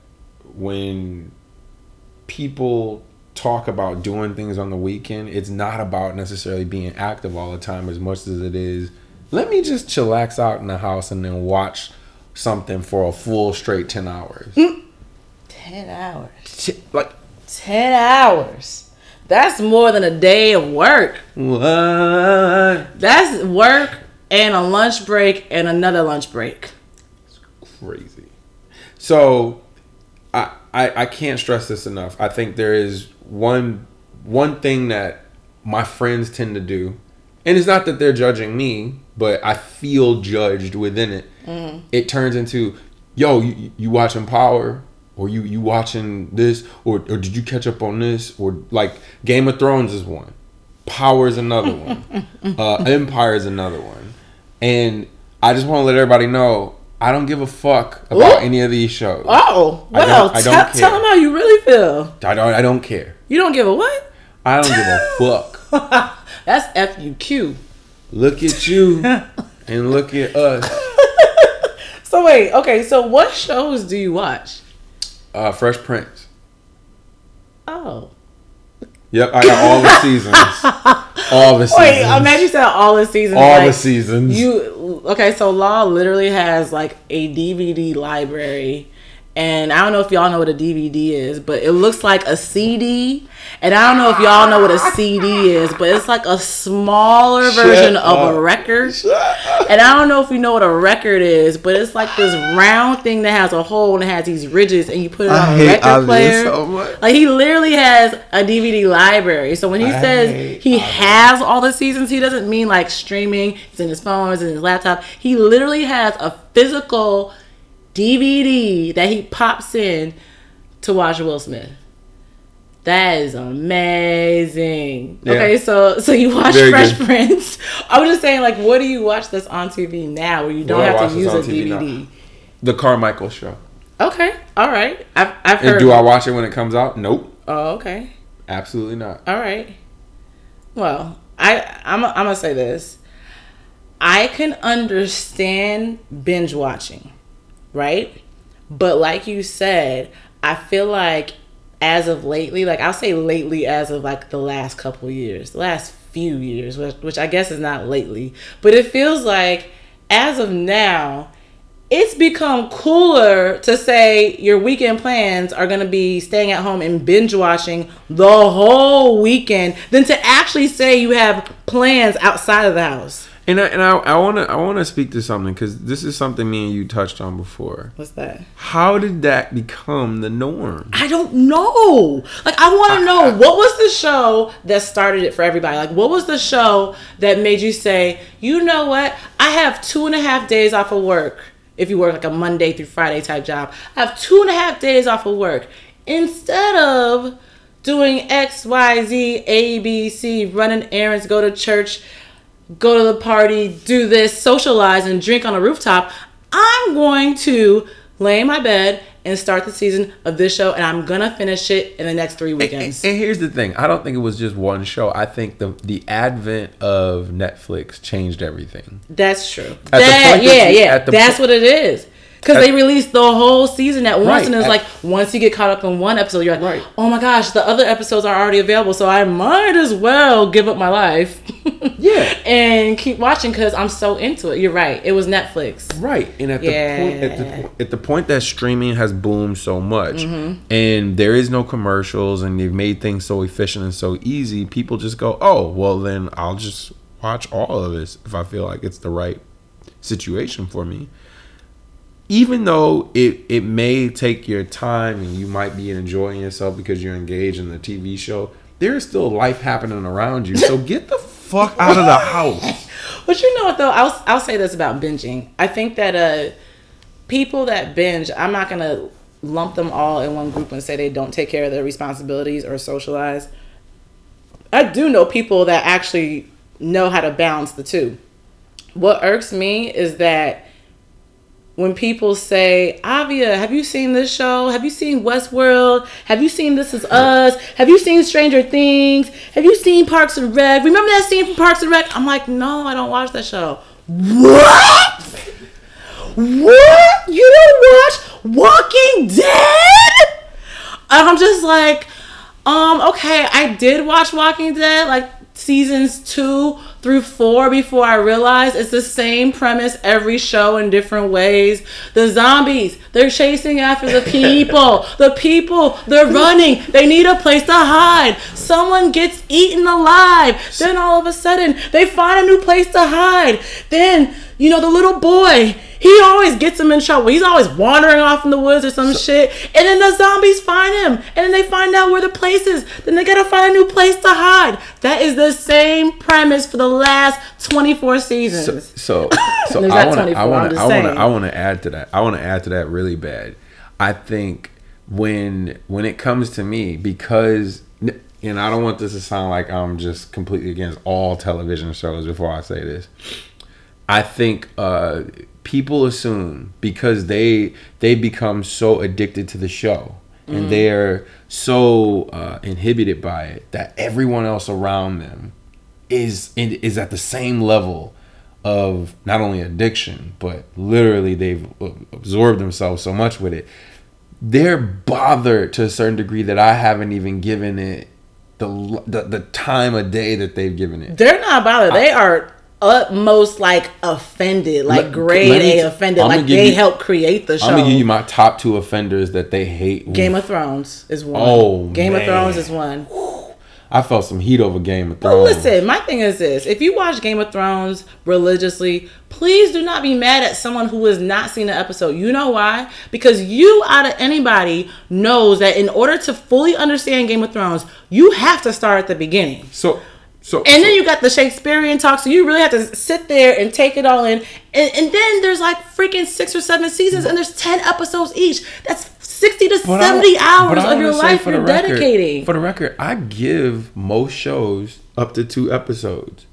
when people talk about doing things on the weekend, it's not about necessarily being active all the time as much as it is. Let me just chillax out in the house and then watch something for a full straight 10 hours. Mm. 10 hours. Like, 10 hours. That's more than a day of work. what? That's work and a lunch break and another lunch break. It's crazy. So I, I I can't stress this enough. I think there is one one thing that my friends tend to do, and it's not that they're judging me. But I feel judged within it. Mm-hmm. It turns into, yo, you, you watching Power, or you you watching this, or or did you catch up on this, or like Game of Thrones is one, Power is another one, uh, Empire is another one, and I just want to let everybody know. I don't give a fuck about Ooh. any of these shows. Oh, I don't- well, I tell, don't tell care. them how you really feel. I don't. I don't care. You don't give a what? I don't give a fuck. That's F U Q. Look at you and look at us. So wait, okay, so what shows do you watch? Uh, Fresh Prince. Oh. Yep, I got all the seasons. All the seasons. Wait, imagine you said all the seasons. all like, the seasons. You okay? So Law literally has like a DVD library, and I don't know if y'all know what a DVD is, but it looks like a CD. And I don't know if y'all know what a CD is, but it's like a smaller Shut version of up. a record. And I don't know if you know what a record is, but it's like this round thing that has a hole and it has these ridges, and you put it I on a record player. so much. Like he literally has a DVD library. So when he I says he Obvious. has all the seasons, he doesn't mean like streaming. It's in his phone, it's in his laptop. He literally has a physical DVD that he pops in to watch Will Smith. That is amazing. Yeah. Okay, so so you watch Very Fresh good. Prince. I was just saying, like, what do you watch that's on TV now where you don't What have to use a TV now? DVD? the Carmichael Show. Okay, all right. I've I've And do I watch it when it comes out? Nope. oh, okay. Absolutely not. All right. Well, I I'm I'm gonna say this. I can understand binge watching, right? But like you said, I feel like as of lately, like I'll say lately as of like the last couple years, the last few years, which, which I guess is not lately, but it feels like as of now, it's become cooler to say your weekend plans are going to be staying at home and binge watching the whole weekend than to actually say you have plans outside of the house. And I, and I, I wanna I wanna speak to something because this is something me and you touched on before. What's that? How did that become the norm? I don't know. Like, I want to know what was the show that started it for everybody? Like, what was the show that made you say, you know what? I have two and a half days off of work. If you work like a Monday through Friday type job, I have two and a half days off of work. Instead of doing X, Y, Z, A, B, C, running errands, go to church, go to the party, do this, socialize, and drink on a rooftop, I'm going to lay in my bed and start the season of this show, and I'm gonna finish it in the next three And, weekends. and here's the thing: I don't think it was just one show. I think the the advent of Netflix changed everything. That's true. the That, point that yeah, you- yeah. at the That's po- what it is. Because they released the whole season at once, Right, and it's like once you get caught up in one episode, you're like, Right. oh my gosh, the other episodes are already available, so I might as well give up my life. Yeah. and keep watching because I'm so into it. You're right. It was Netflix. Right, and at the point at the, at the point that streaming has boomed so much, Mm-hmm. and there is no commercials, and they've made things so efficient and so easy, people just go, "Oh, well, then I'll just watch all of this if I feel like it's the right situation for me." Even though it it may take your time and you might be enjoying yourself because you're engaged in the TV show, there is still life happening around you. So get the fuck out of the house. But you know what though? I'll I'll say this about binging. I think that uh people that binge, I'm not gonna lump them all in one group and say they don't take care of their responsibilities or socialize. I do know people that actually know how to balance the two. What irks me is that when people say, Avia, have you seen this show? Have you seen Westworld? Have you seen This Is Us? Have you seen Stranger Things? Have you seen Parks and Rec? Remember that scene from Parks and Rec? I'm like, no, I don't watch that show. What? What? You don't watch Walking Dead? And I'm just like, um, okay, I did watch Walking Dead, like seasons two through four before I realized it's the same premise every show in different ways. The zombies, they're chasing after the people. the people, they're running. They need a place to hide. someone gets eaten alive. Then all of a sudden, they find a new place to hide. Then, you know, the little boy, he always gets him in trouble. He's always wandering off in the woods or some shit. And then the zombies find him. And then they find out where the place is. Then they gotta find a new place to hide. That is the same premise for the last 24 seasons. So, so, so I want to, I want to, I want to, I want to add to that. I want to add to that really bad. I think when when it comes to me, because and I don't want this to sound like I'm just completely against all television shows. Before I say this, I think uh, people assume because they they become so addicted to the show Mm-hmm. and they're so uh, inhibited by it that everyone else around them is in, is at the same level of not only addiction but literally they've absorbed themselves so much with it they're bothered to a certain degree that I haven't even given it the the, the time of day that they've given it They're not bothered. They are utmost like offended, like Let- grade me A offended. I'ma like they you- helped create the show. I'm gonna give you my top two offenders that they hate. Game of Thrones is one. Oh, Game of. Thrones is one. I felt some heat over Game of But Thrones. listen, my thing is this: if you watch Game of Thrones religiously, please do not be mad at someone who has not seen the episode. You know why? Because you, out of anybody, knows that in order to fully understand Game of Thrones, you have to start at the beginning. So, so, And then you got the Shakespearean talk, so you really have to sit there and take it all in. And, and then there's like freaking six or seven seasons, and there's 10 episodes each. That's 60 to But I- 70 but hours of your life you're record- dedicating. For the record, I give most shows up to two episodes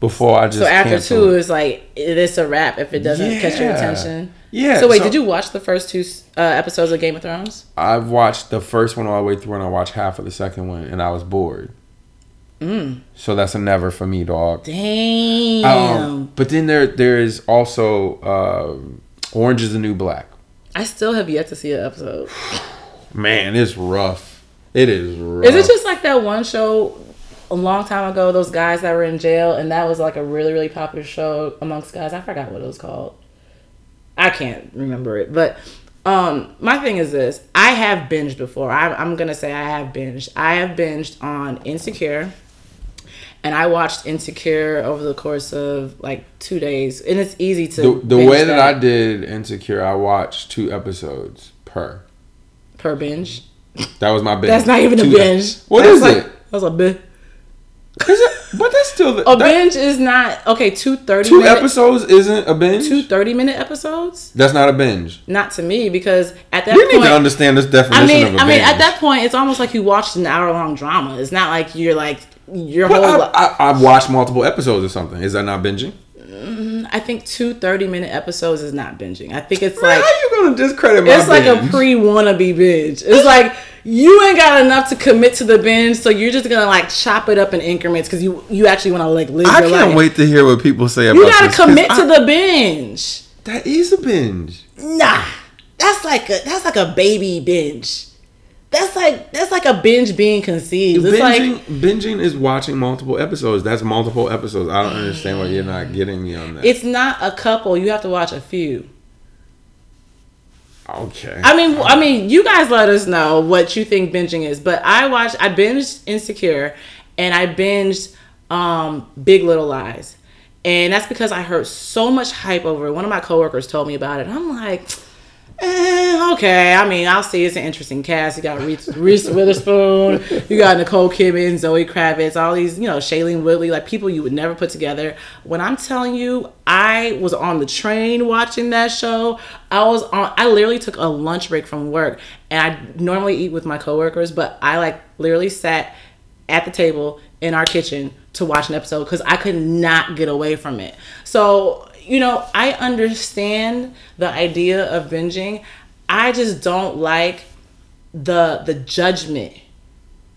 before I just. so after cancel two is like, it is a wrap if it doesn't catch your attention. Yeah, So wait, so- did you watch the first two uh, episodes of Game of Thrones? I've watched the first one all the way through, and I watched half of the second one, and I was bored. Mm. So that's a never for me, dog. Damn. Um, but then there there is also um Orange is the New Black. I still have yet to see an episode. Man, it's rough. It is rough. Is it just like that one show a long time ago? Those guys that were in jail, and that was like a really, really popular show amongst guys. I forgot what it was called. I can't remember it, but um, my thing is this: I have binged before. I, I'm gonna say I have binged. I have binged on Insecure, and I watched Insecure over the course of like two days, and it's easy to the, the way that I did Insecure? I watched two episodes per. per binge. That was my binge. That's not even a Two- binge. What That's is like, it? That's a binge. Is it? But that's still the, A that- binge is not okay. Two 30 Two minute, episodes isn't a binge. Two thirty minute episodes. That's not a binge. Not to me because at that We point, need to understand this definition I mean, of a I mean, at that point, it's almost like you watched an hour long drama. It's not like you're like your But whole. I, I, I've watched multiple episodes or something. Is that not binging? Mm, I think two 30 minute episodes is not binging. I think it's Like, like how you gonna discredit my it's like a pre wannabe binge. It's like you ain't got enough to commit to the binge, so you're just gonna like chop it up in increments because you you actually want to like live I can't life. wait to hear what people say about You gotta this, commit I- to the binge. That is a binge. Nah, that's like a that's like a baby binge. That's like that's like a binge being conceived. It's Binging, like binging is watching multiple episodes. That's multiple episodes. I don't understand why you're not getting me on that. it's not a couple. You have to watch a few. okay. I mean, I mean, you guys let us know what you think binging is. But I watched, I binged Insecure, and I binged um, Big Little Lies, and that's because I heard so much hype over it. One of my coworkers told me about it. I'm like. Eh, okay, I mean, I'll see. It's an interesting cast. You got Reese, Reese Witherspoon, you got Nicole Kidman, Zoe Kravitz, all these, you know, Shailene Woodley, like people you would never put together. When I'm telling you, I was on the train watching that show. I was on. I literally took a lunch break from work, and I normally eat with my coworkers, but I like literally sat at the table in our kitchen to watch an episode because I could not get away from it. So, you know, I understand the idea of binging. I just don't like the the judgment.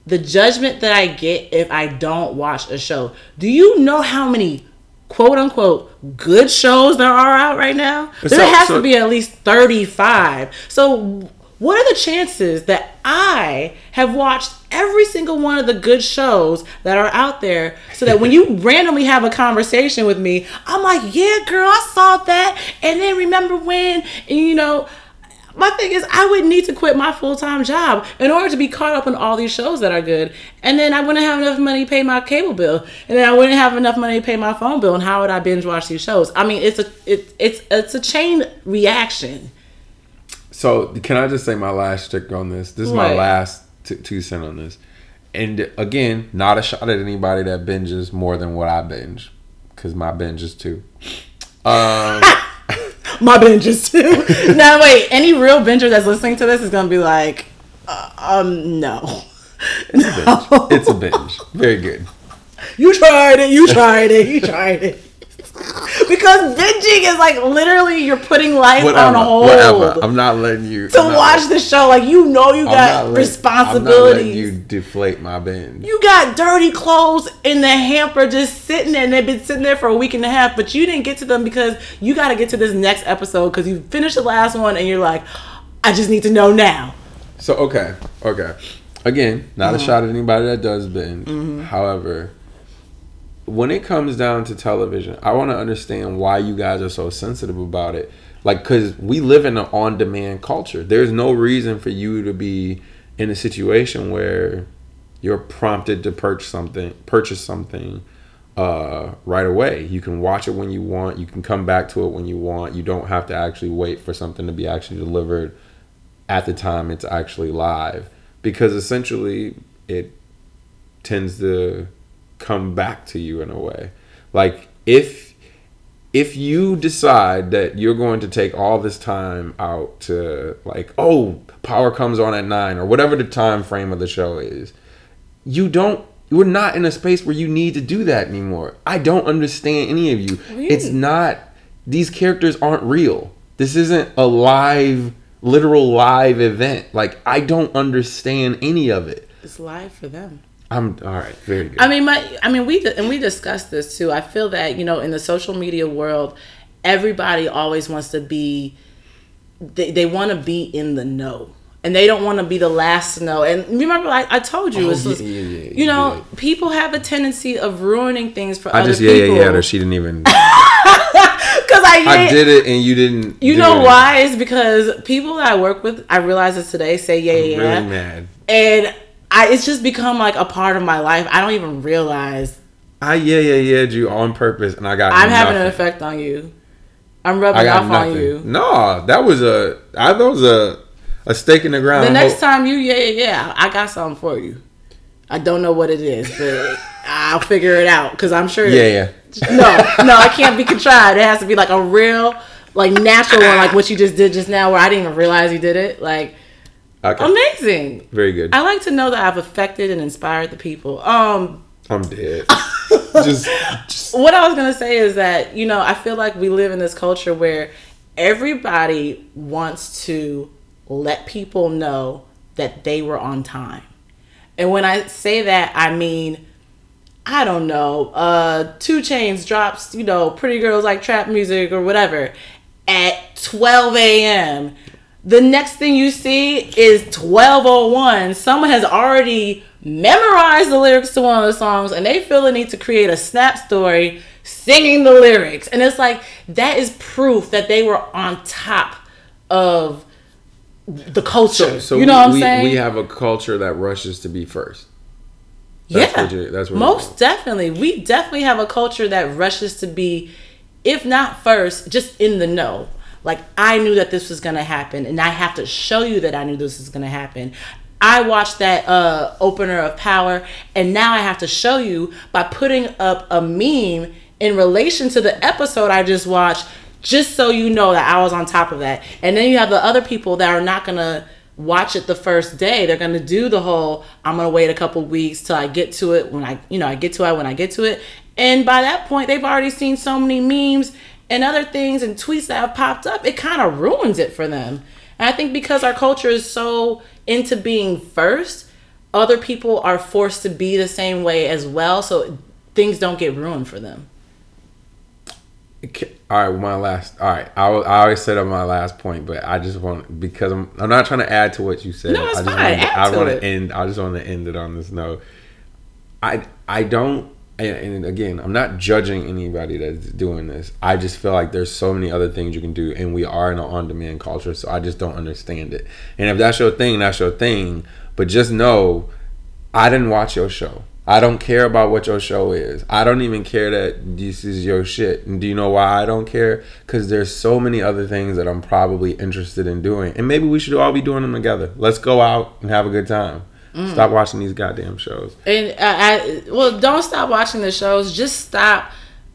The judgment that I get if I don't watch a show. Do you know how many quote unquote good shows there are out right now? So- there has so- to be at least 35. So what are the chances that I have watched every single one of the good shows that are out there so that when you randomly have a conversation with me, I'm like, yeah, girl, I saw that. And then remember when, and you know, my thing is I would need to quit my full time job in order to be caught up on all these shows that are good. And then I wouldn't have enough money to pay my cable bill. And then I wouldn't have enough money to pay my phone bill. And how would I binge watch these shows? I mean it's a it, it's it's a chain reaction. So can I just say my last stick on this? This is my last t- two cent on this. And again, not a shot at anybody that binges more than what I binge, because my binge is two. Um, My binge is too. now wait, any real binger that's listening to this is gonna be like, uh, um, no. It's No. it's a binge. Very good. You tried it. You tried it. You tried it. Because binging is like literally you're putting life Whatever. on hold Whatever. I'm not letting you to watch the show. Like you know you got responsibilities. I'm not you deflate my binge. you got dirty clothes in the hamper just sitting there and they've been sitting there for a week and a half, but you didn't get to them because you got to get to this next episode because you finished the last one and you're like, I just need to know now. So okay, okay. Again, not Mm-hmm. a shot at anybody that does binge. However, when it comes down to television, I want to understand why you guys are so sensitive about it. Like, cause we live in an on-demand culture. There's no reason for you to be in a situation where you're prompted to purchase something, purchase something uh, right away. You can watch it when you want. You can come back to it when you want. You don't have to actually wait for something to be actually delivered at the time it's actually live because essentially it tends to come back to you in a way. Like if if you decide that you're going to take all this time out to like oh power comes on at 9 or whatever the time frame of the show is you don't you're not in a space where you need to do that anymore. I don't understand any of you. Really? it's not these characters aren't real. This isn't a live literal live event. Like i don't understand any of it. It's live for them. I'm all right very good I mean, my, I mean, we and we discussed this too. I feel that you know, in the social media world, everybody always wants to be, they, they want to be in the know, and they don't want to be the last to know. And remember, I, I told you, Oh, it's yeah, just- yeah, yeah, you know, yeah. people have a tendency of ruining things for i other just yeah people. yeah yeah her she didn't even Because I, i did it and you didn't You know it. why? It's because people that I work with, I realize this today, say yeah, yeah, yeah. really mad and I, it's just become like a part of my life. I don't even realize i yeah yeah yeah you on purpose and i got I'm having an effect on you. I'm rubbing off nothing. on you. No, that was a I that was a a stake in the ground. The next Hope- time you, yeah, yeah, yeah, I got something for you. I don't know what it is, but I'll figure it out because I'm sure. yeah, yeah. No, no, I can't be contrived. It has to be like a real, like natural one, like what you just did just now, where I didn't even realize you did it. Like Okay, amazing. very good. I like to know that I've affected and inspired the people. Um, I'm dead. just, just what I was gonna say is that you know I feel like we live in this culture where everybody wants to let people know that they were on time, and when I say that, I mean I don't know, uh, 2 Chainz drops you know Pretty Girls Like Trap Music or whatever at 12 a.m. The next thing you see is 1201. Someone has already memorized the lyrics to one of the songs and they feel the need to create a snap story singing the lyrics. And it's like that is proof that they were on top of the culture. so you know we, what I'm we, saying? we have a culture that rushes to be first. That's yeah, what you- that's what most definitely. We definitely have a culture that rushes to be, if not first, just in the know. Like I knew that this was gonna happen, and I have to show you that I knew this was gonna happen. I watched that uh, opener of Power, and now I have to show you by putting up a meme in relation to the episode I just watched, just so you know that I was on top of that. And then you have the other people that are not gonna watch it the first day. They're gonna do the whole I'm gonna wait a couple weeks till I get to it when I you know I get to it when I get to it. And by that point they've already seen so many memes and other things and tweets that have popped up, it kind of ruins it for them. And I think because our culture is so into being first, other people are forced to be the same way as well, so things don't get ruined for them. All right, my last. All right, I, I always said on my last point, but I just want because I'm I'm not trying to add to what you said. No, it's I just fine. Want to, Add I want to end. I just want to end it on this note. I I don't and, and again, I'm not judging anybody that's doing this. I just feel like there's so many other things you can do, and we are in an on-demand culture, so I just don't understand it. And if that's your thing, that's your thing. But just know, I didn't watch your show. I don't care about what your show is. I don't even care that this is your shit. And do you know why I don't care? Because there's so many other things that I'm probably interested in doing, and maybe we should all be doing them together. Let's go out and have a good time. Stop watching these goddamn shows. And uh, I, well, don't stop watching the shows. Just stop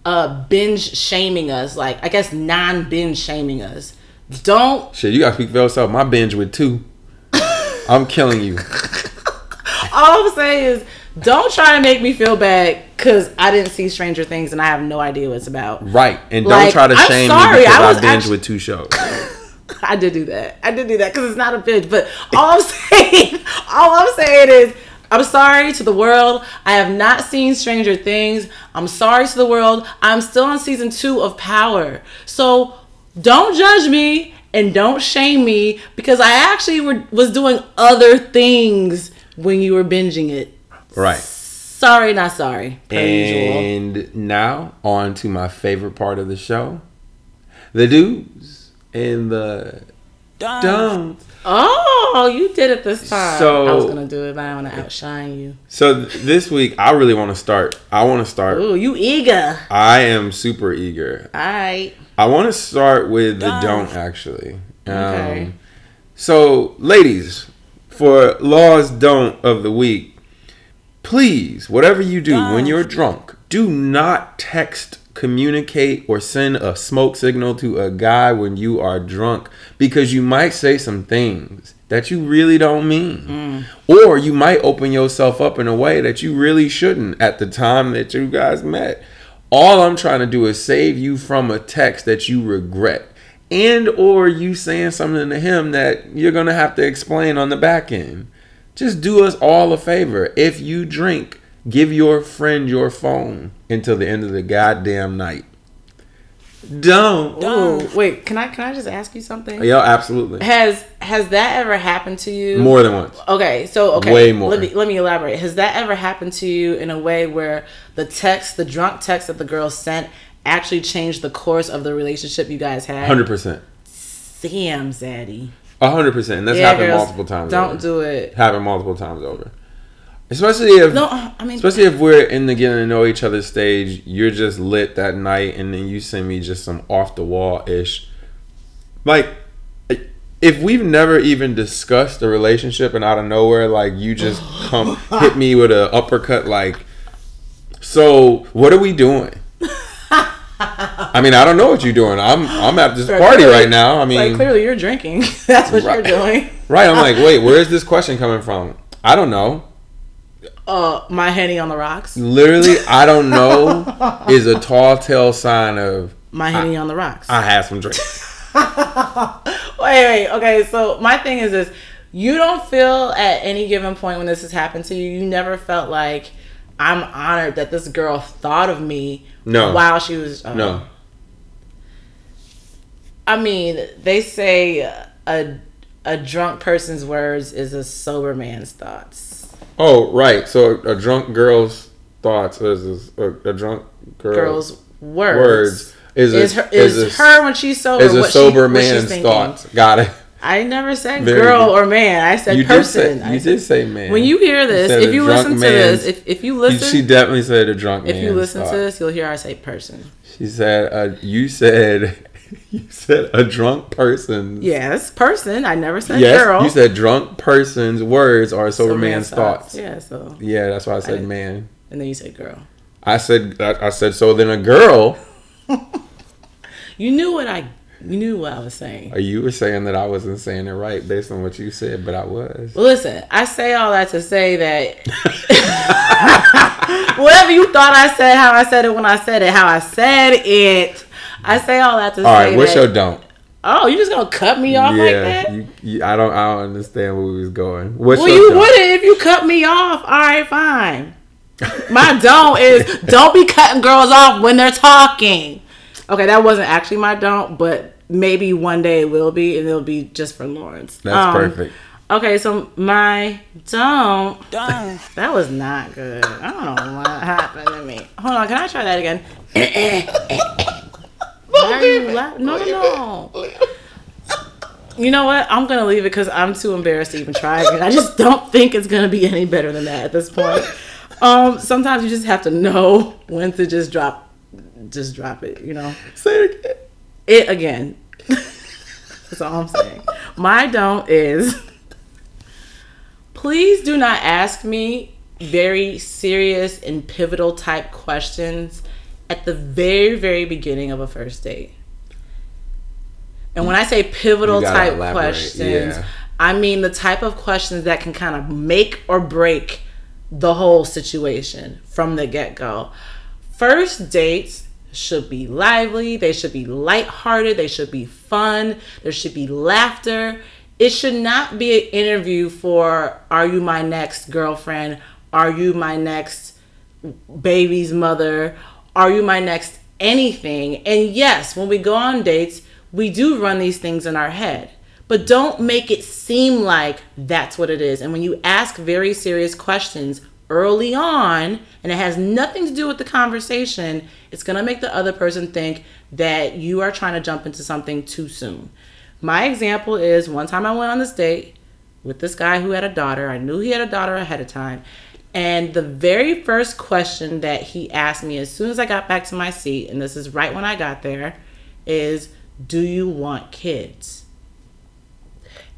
uh, binge shaming us. Like I guess non binge shaming us. Don't. Shit, you gotta speak for yourself. My binge with two. I'm killing you. All I'm saying is, don't try to make me feel bad because I didn't see Stranger Things and I have no idea what it's about. Right. And don't try to I'm shame sorry, me because I I, was binge actu- with two shows. I did do that. I did do that because it's not a binge. But all I'm saying, all I'm saying is, I'm sorry to the world. I have not seen Stranger Things. I'm sorry to the world. I'm still on season two of Power. So don't judge me and don't shame me because I actually were, was doing other things when you were binging it. right. Sorry, not sorry. Per usual. And now on to my favorite part of the show. The do's and the don'ts. Oh, you did it this time. So- I was gonna do it, but I want to outshine you. So th- this week I really want to start. I want to start. Ooh, you eager. I am super eager. All right. I want to start with the don't actually. Um, Okay. So, ladies, for laws don't of the week, please, whatever you do when you're drunk, do not text, communicate, or send a smoke signal to a guy when you are drunk because you might say some things that you really don't mean. Mm. Or you might open yourself up in a way that you really shouldn't at the time that you guys met. All I'm trying to do is save you from a text that you regret and or you saying something to him that you're going to have to explain on the back end. Just do us all a favor. If you drink, give your friend your phone until the end of the goddamn night. Don't. Ooh, wait. Can I can I just ask you something? Yeah, absolutely. Has has that ever happened to you? More than once. Okay, so okay, Way more. Let me let me elaborate. Has that ever happened to you in a way where the text, the drunk text that the girl sent, actually changed the course of the relationship you guys had? 100%. Sam Zaddy. 100%. And that's happened multiple times. Don't over. do it. Happened multiple times over. Especially if No, uh, I mean, Especially if we're in the getting to know each other stage, you're just lit that night, and then you send me just some off the wall ish. Like, if we've never even discussed a relationship, and out of nowhere, like you just come hit me with a uppercut, like, so what are we doing? I mean, I don't know what you're doing. I'm I'm at this party right now. I mean, like clearly you're drinking. That's what Right. you're doing. right? I'm like, wait, where is this question coming from? I don't know. Uh, my henny on the rocks. Literally, I don't know is a tall tale sign of My henny on the rocks. I had some drinks. wait, wait. Okay, so my thing is this: you don't feel at any given point when this has happened to you, you never felt like I'm honored that this girl thought of me. No. While she was uh, No. I mean, they say a a drunk person's words is a sober man's thoughts. Oh, right. So a drunk girl's thoughts is a, a drunk girl, Girl's words, words is a, is her is, is a, her when she's sober. is a what she- sober what man's thoughts. Got it. I never said Very girl good. or man. I said You did person. say I you did say man. When you hear this, said if you listen to this, if, if you You- listen, she definitely said a drunk if you listen to this, you'll hear I say person. she said uh, you said you said a drunk person's Yes, person. I never said yes girl. you said drunk person's words are a sober, man's, thoughts. Yeah. So Yeah, that's why I said didn't- man. and then you said girl. I said I, I said so. Then a girl. You knew what I. You knew what I was saying. Uh, you were saying that I wasn't saying it right based on what you said, but I was. Well, listen, I say all that to say that whatever you thought I said, how I said it when I said it, how I said it, I say all that to All say All right, what's that. your don't? oh, you just gonna cut me off like that? you, you, I don't, I don't understand where we was going. What's well, your you don't? wouldn't if you cut me off. All right, fine. My don't is don't be cutting girls off when they're talking. Okay, that wasn't actually my don't, but maybe one day it will be, and it'll be just for Lawrence. That's Um, perfect. Okay, so my don't. That was not good. I don't know what happened to me. Hold on, can I try that again? Why are you la- no, no, no. You know what? I'm gonna leave it because I'm too embarrassed to even try again. I just don't think it's gonna be any better than that at this point. Um, sometimes you just have to know when to just drop, just drop it. You know, Say it again. it again. That's all I'm saying. My don't is please do not ask me very serious and pivotal type questions at the very, very beginning of a first date. And when I say pivotal type elaborate, questions, yeah. I mean the type of questions that can kind of make or break the whole situation from the get go. First dates should be lively, they should be lighthearted, they should be fun, there should be laughter. It should not be an interview for are you my next girlfriend? Are you my next baby's mother? Are you my next anything? And yes, when we go on dates, we do run these things in our head. But don't make it seem like that's what it is. And when you ask very serious questions early on, and it has nothing to do with the conversation, it's gonna make the other person think that you are trying to jump into something too soon. My example is one time I went on this date with this guy who had a daughter. I knew he had a daughter ahead of time. And the very first question that he asked me as soon as I got back to my seat, and this is right when I got there, is Do you want kids?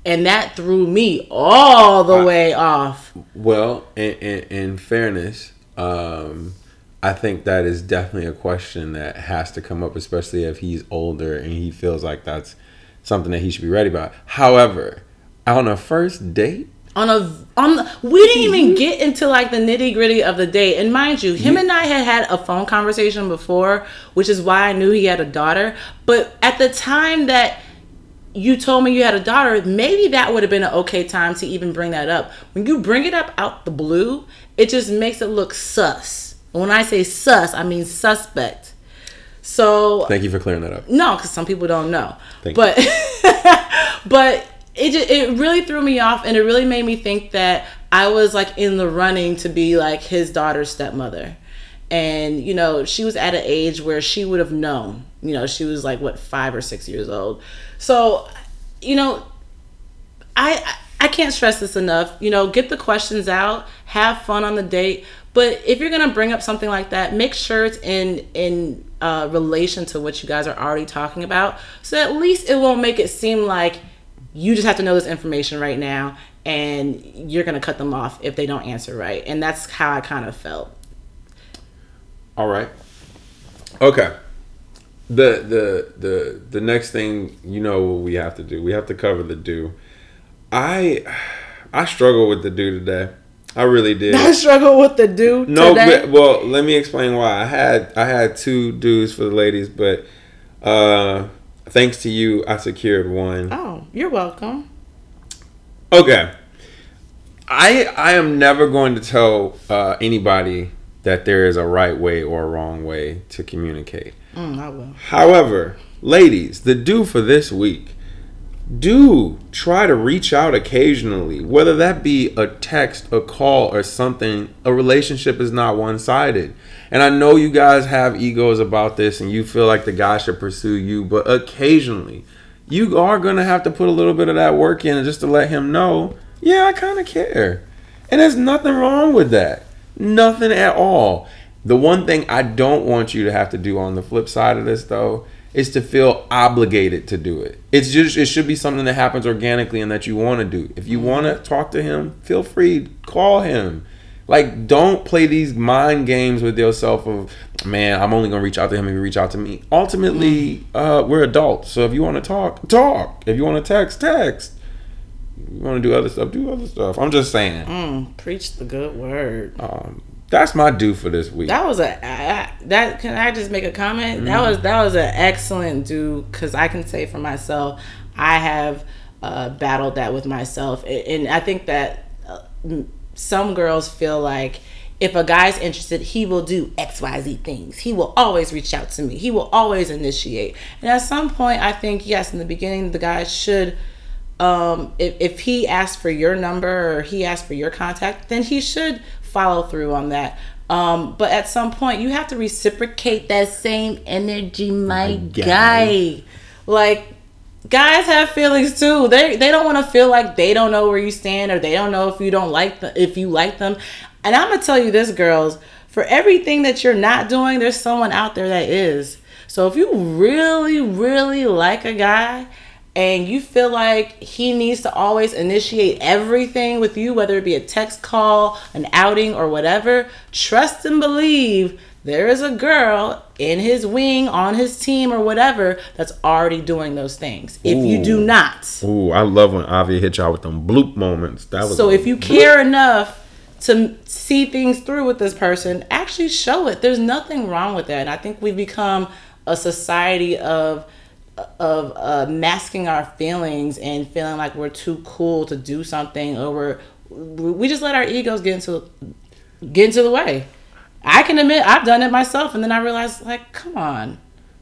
And that threw me all the way off. Well, in, in, in fairness, um, I think that is definitely a question that has to come up, especially if he's older and he feels like that's something that he should be ready about. However, on a first date, on a on the, we didn't even get into like the nitty gritty of the day and mind you him and i had had a phone conversation before which is why i knew he had a daughter. But at the time that you told me you had a daughter maybe that would have been an okay time to even bring that up. When you bring it up out the blue it just makes it look sus. When i say sus i mean suspect. So thank you for clearing that up. no, because some people don't know. Thank but but it just, it really threw me off, and it really made me think that I was like in the running to be like his daughter's stepmother. And you know, she was at an age where she would have known. You know, she was like what five or six years old. So, you know, I I can't stress this enough. You know, get the questions out, have fun on the date. But if you're gonna bring up something like that, make sure it's in in uh, relation to what you guys are already talking about, so at least it won't make it seem like you just have to know this information right now, and you're gonna cut them off if they don't answer right. And that's how I kind of felt. All right. Okay. The the the the next thing you know what we have to do. We have to cover the do. I I struggle with the do today. I really did. I struggle with the do No, today. but, well, let me explain why. I had I had two do's for the ladies, but uh thanks to you, I secured one. oh, you're welcome. Okay. I I am never going to tell uh, anybody that there is a right way or a wrong way to communicate. Mm, I will. However, ladies, the do for this week, do try to reach out occasionally, whether that be a text, a call, or something. A relationship is not one sided. And I know you guys have egos about this and you feel like the guy should pursue you, but occasionally you are going to have to put a little bit of that work in just to let him know, yeah, I kind of care. And there's nothing wrong with that. Nothing at all. The one thing I don't want you to have to do on the flip side of this, though, is to feel obligated to do it. It's just it should be something that happens organically and that you want to do. If you want to talk to him, feel free call him. Like don't play these mind games with yourself of man, I'm only gonna reach out to him if you reach out to me. Ultimately, uh, we're adults, so if you want to talk, talk. If you want to text, text. You want to do other stuff, do other stuff. I'm just saying. Mm, preach the good word. Um, that's my do for this week. That was a I- that. Can I just make a comment? That was that was an excellent do because I can say for myself, I have uh, battled that with myself, and I think that uh, some girls feel like if a guy's interested, he will do X Y Z things. He will always reach out to me. He will always initiate. And at some point, I think yes, in the beginning, the guy should um, if, if he asks for your number or he asks for your contact, then he should follow through on that. Um, but at some point, you have to reciprocate that same energy, my, My guy. guy. Like, guys have feelings too. They they don't want to feel like they don't know where you stand or they don't know if you don't like the, if you like them. And I'm gonna tell you this, girls. For everything that you're not doing, there's someone out there that is. So if you really, really like a guy and you feel like he needs to always initiate everything with you, whether it be a text call, an outing, or whatever, trust and believe there is a girl in his wing, on his team, or whatever that's already doing those things. If you do not. Ooh, I love when Avi hit y'all with them bloop moments. That was So if you bloop. care enough to see things through with this person, actually show it. There's nothing wrong with that. And I think we've become a society of of uh, masking our feelings and feeling like we're too cool to do something, or we're we just let our egos get into get into the way. I can admit I've done it myself, and then I realized, like, come on,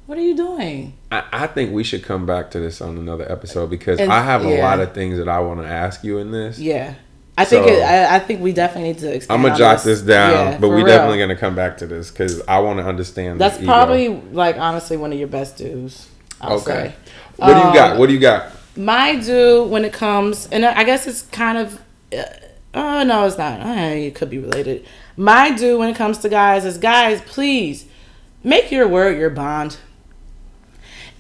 what are you doing? I, I think we should come back to this on another episode because And- I have a yeah. lot of things that I want to ask you in this. Yeah, I think So- it, I, I think we definitely need to. I'm gonna jot this down, Yeah, but we real. definitely gonna come back to this because I want to understand. That's this probably like honestly one of your best do's. I'll okay. say. What do you Um, got? What do you got? My do when it comes, and I guess it's kind of. Uh, oh no, it's not. It could be related. My do when it comes to guys is guys, please make your word your bond.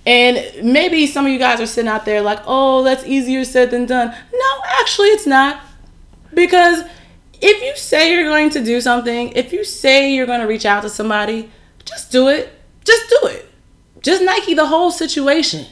And maybe some of you guys are sitting out there like, oh, that's easier said than done. No, actually, it's not. Because if you say you're going to do something, if you say you're going to reach out to somebody, just do it. Just do it. Just Nike the whole situation.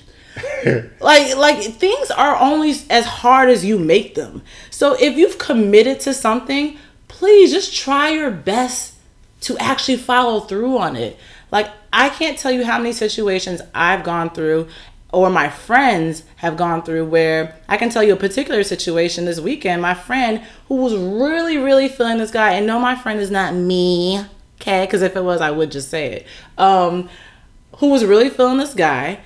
like like things are only as hard as you make them. So if you've committed to something, please just try your best to actually follow through on it. Like I can't tell you how many situations I've gone through or my friends have gone through where I can tell you a particular situation this weekend. My friend who was really, really feeling this guy, and no, my friend is not me, okay? Because if it was, I would just say it. Um, who was really feeling this guy,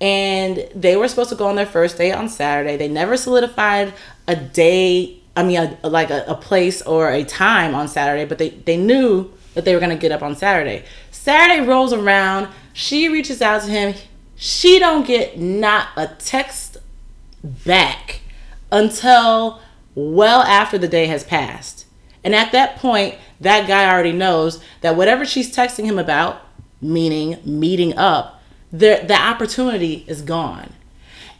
and they were supposed to go on their first date on Saturday. They never solidified a day, I mean, a, like a, a place or a time on Saturday, but they, they knew that they were going to get up on Saturday. Saturday rolls around, she reaches out to him. She don't get not a text back until well after the day has passed. And at that point, that guy already knows that whatever she's texting him about, meaning meeting up, the the opportunity is gone.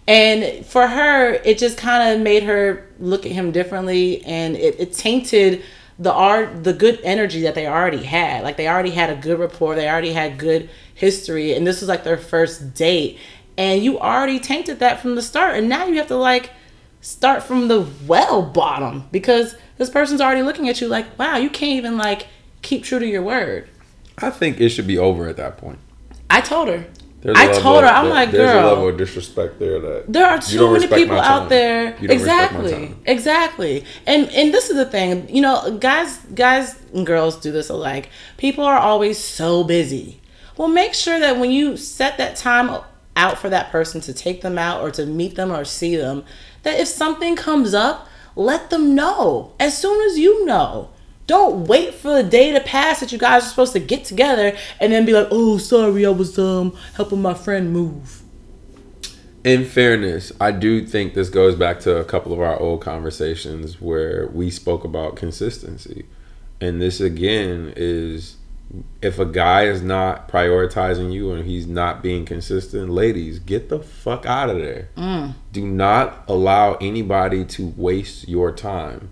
And for her, it just kind of made her look at him differently and it, it tainted the art the good energy that they already had. Like they already had a good rapport, they already had good history, and this was like their first date. And you already tainted that from the start. And now you have to like start from the well bottom because this person's already looking at you like, wow, you can't even like keep true to your word. I think it should be over at that point. I told her. There's I told her, I'm there- like, girl. there's a level of disrespect there that There are too many people out there. You don't respect my Exactly. Exactly. And and this is the thing, you know, guys guys and girls do this alike. People are always so busy. Well, make sure that when you set that time out for that person to take them out or to meet them or see them, that if something comes up, let them know as soon as you know. Don't wait for the day to pass that you guys are supposed to get together and then be like, "Oh, sorry, I was um helping my friend move." in fairness, I do think this goes back to a couple of our old conversations where we spoke about consistency. And this again is if a guy is not prioritizing you and he's not being consistent, ladies, get the fuck out of there. Do not allow anybody to waste your time.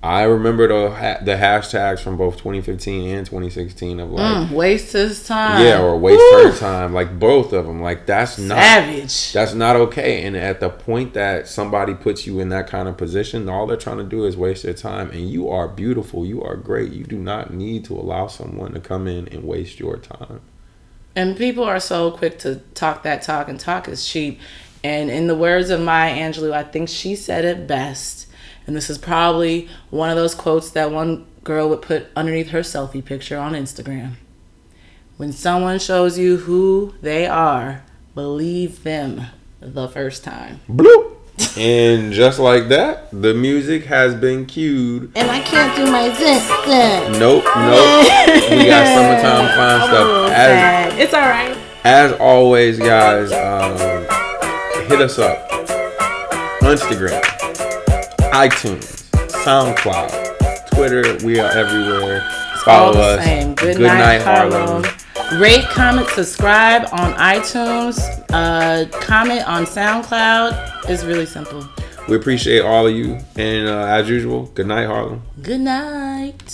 I remember the the hashtags from both 2015 and 2016 of like Mm, waste his time. yeah or waste Woo! her time like both of them like that's not Savage. that's not okay. And at the point that somebody puts you in that kind of position, all they're trying to do is waste their time. And you are beautiful. You are great. You do not need to allow someone to come in and waste your time. And people are so quick to talk that talk, and talk is cheap. And in the words of Maya Angelou, I think she said it best. And this is probably one of those quotes that one girl would put underneath her selfie picture on Instagram. When someone shows you who they are, believe them the first time. Bloop. And just like that, the music has been cued. And I can't do my zin zin. Nope, nope. we got summertime fun stuff. As, it's all right. as always, guys, um, hit us up. Instagram, iTunes, SoundCloud, Twitter. We are everywhere. Follow All the us. same. Good, night, Harlem. Rate, comment, subscribe on iTunes. Uh, comment on SoundCloud. It's really simple. We appreciate all of you. And uh, as usual, good night, Harlem. Good night.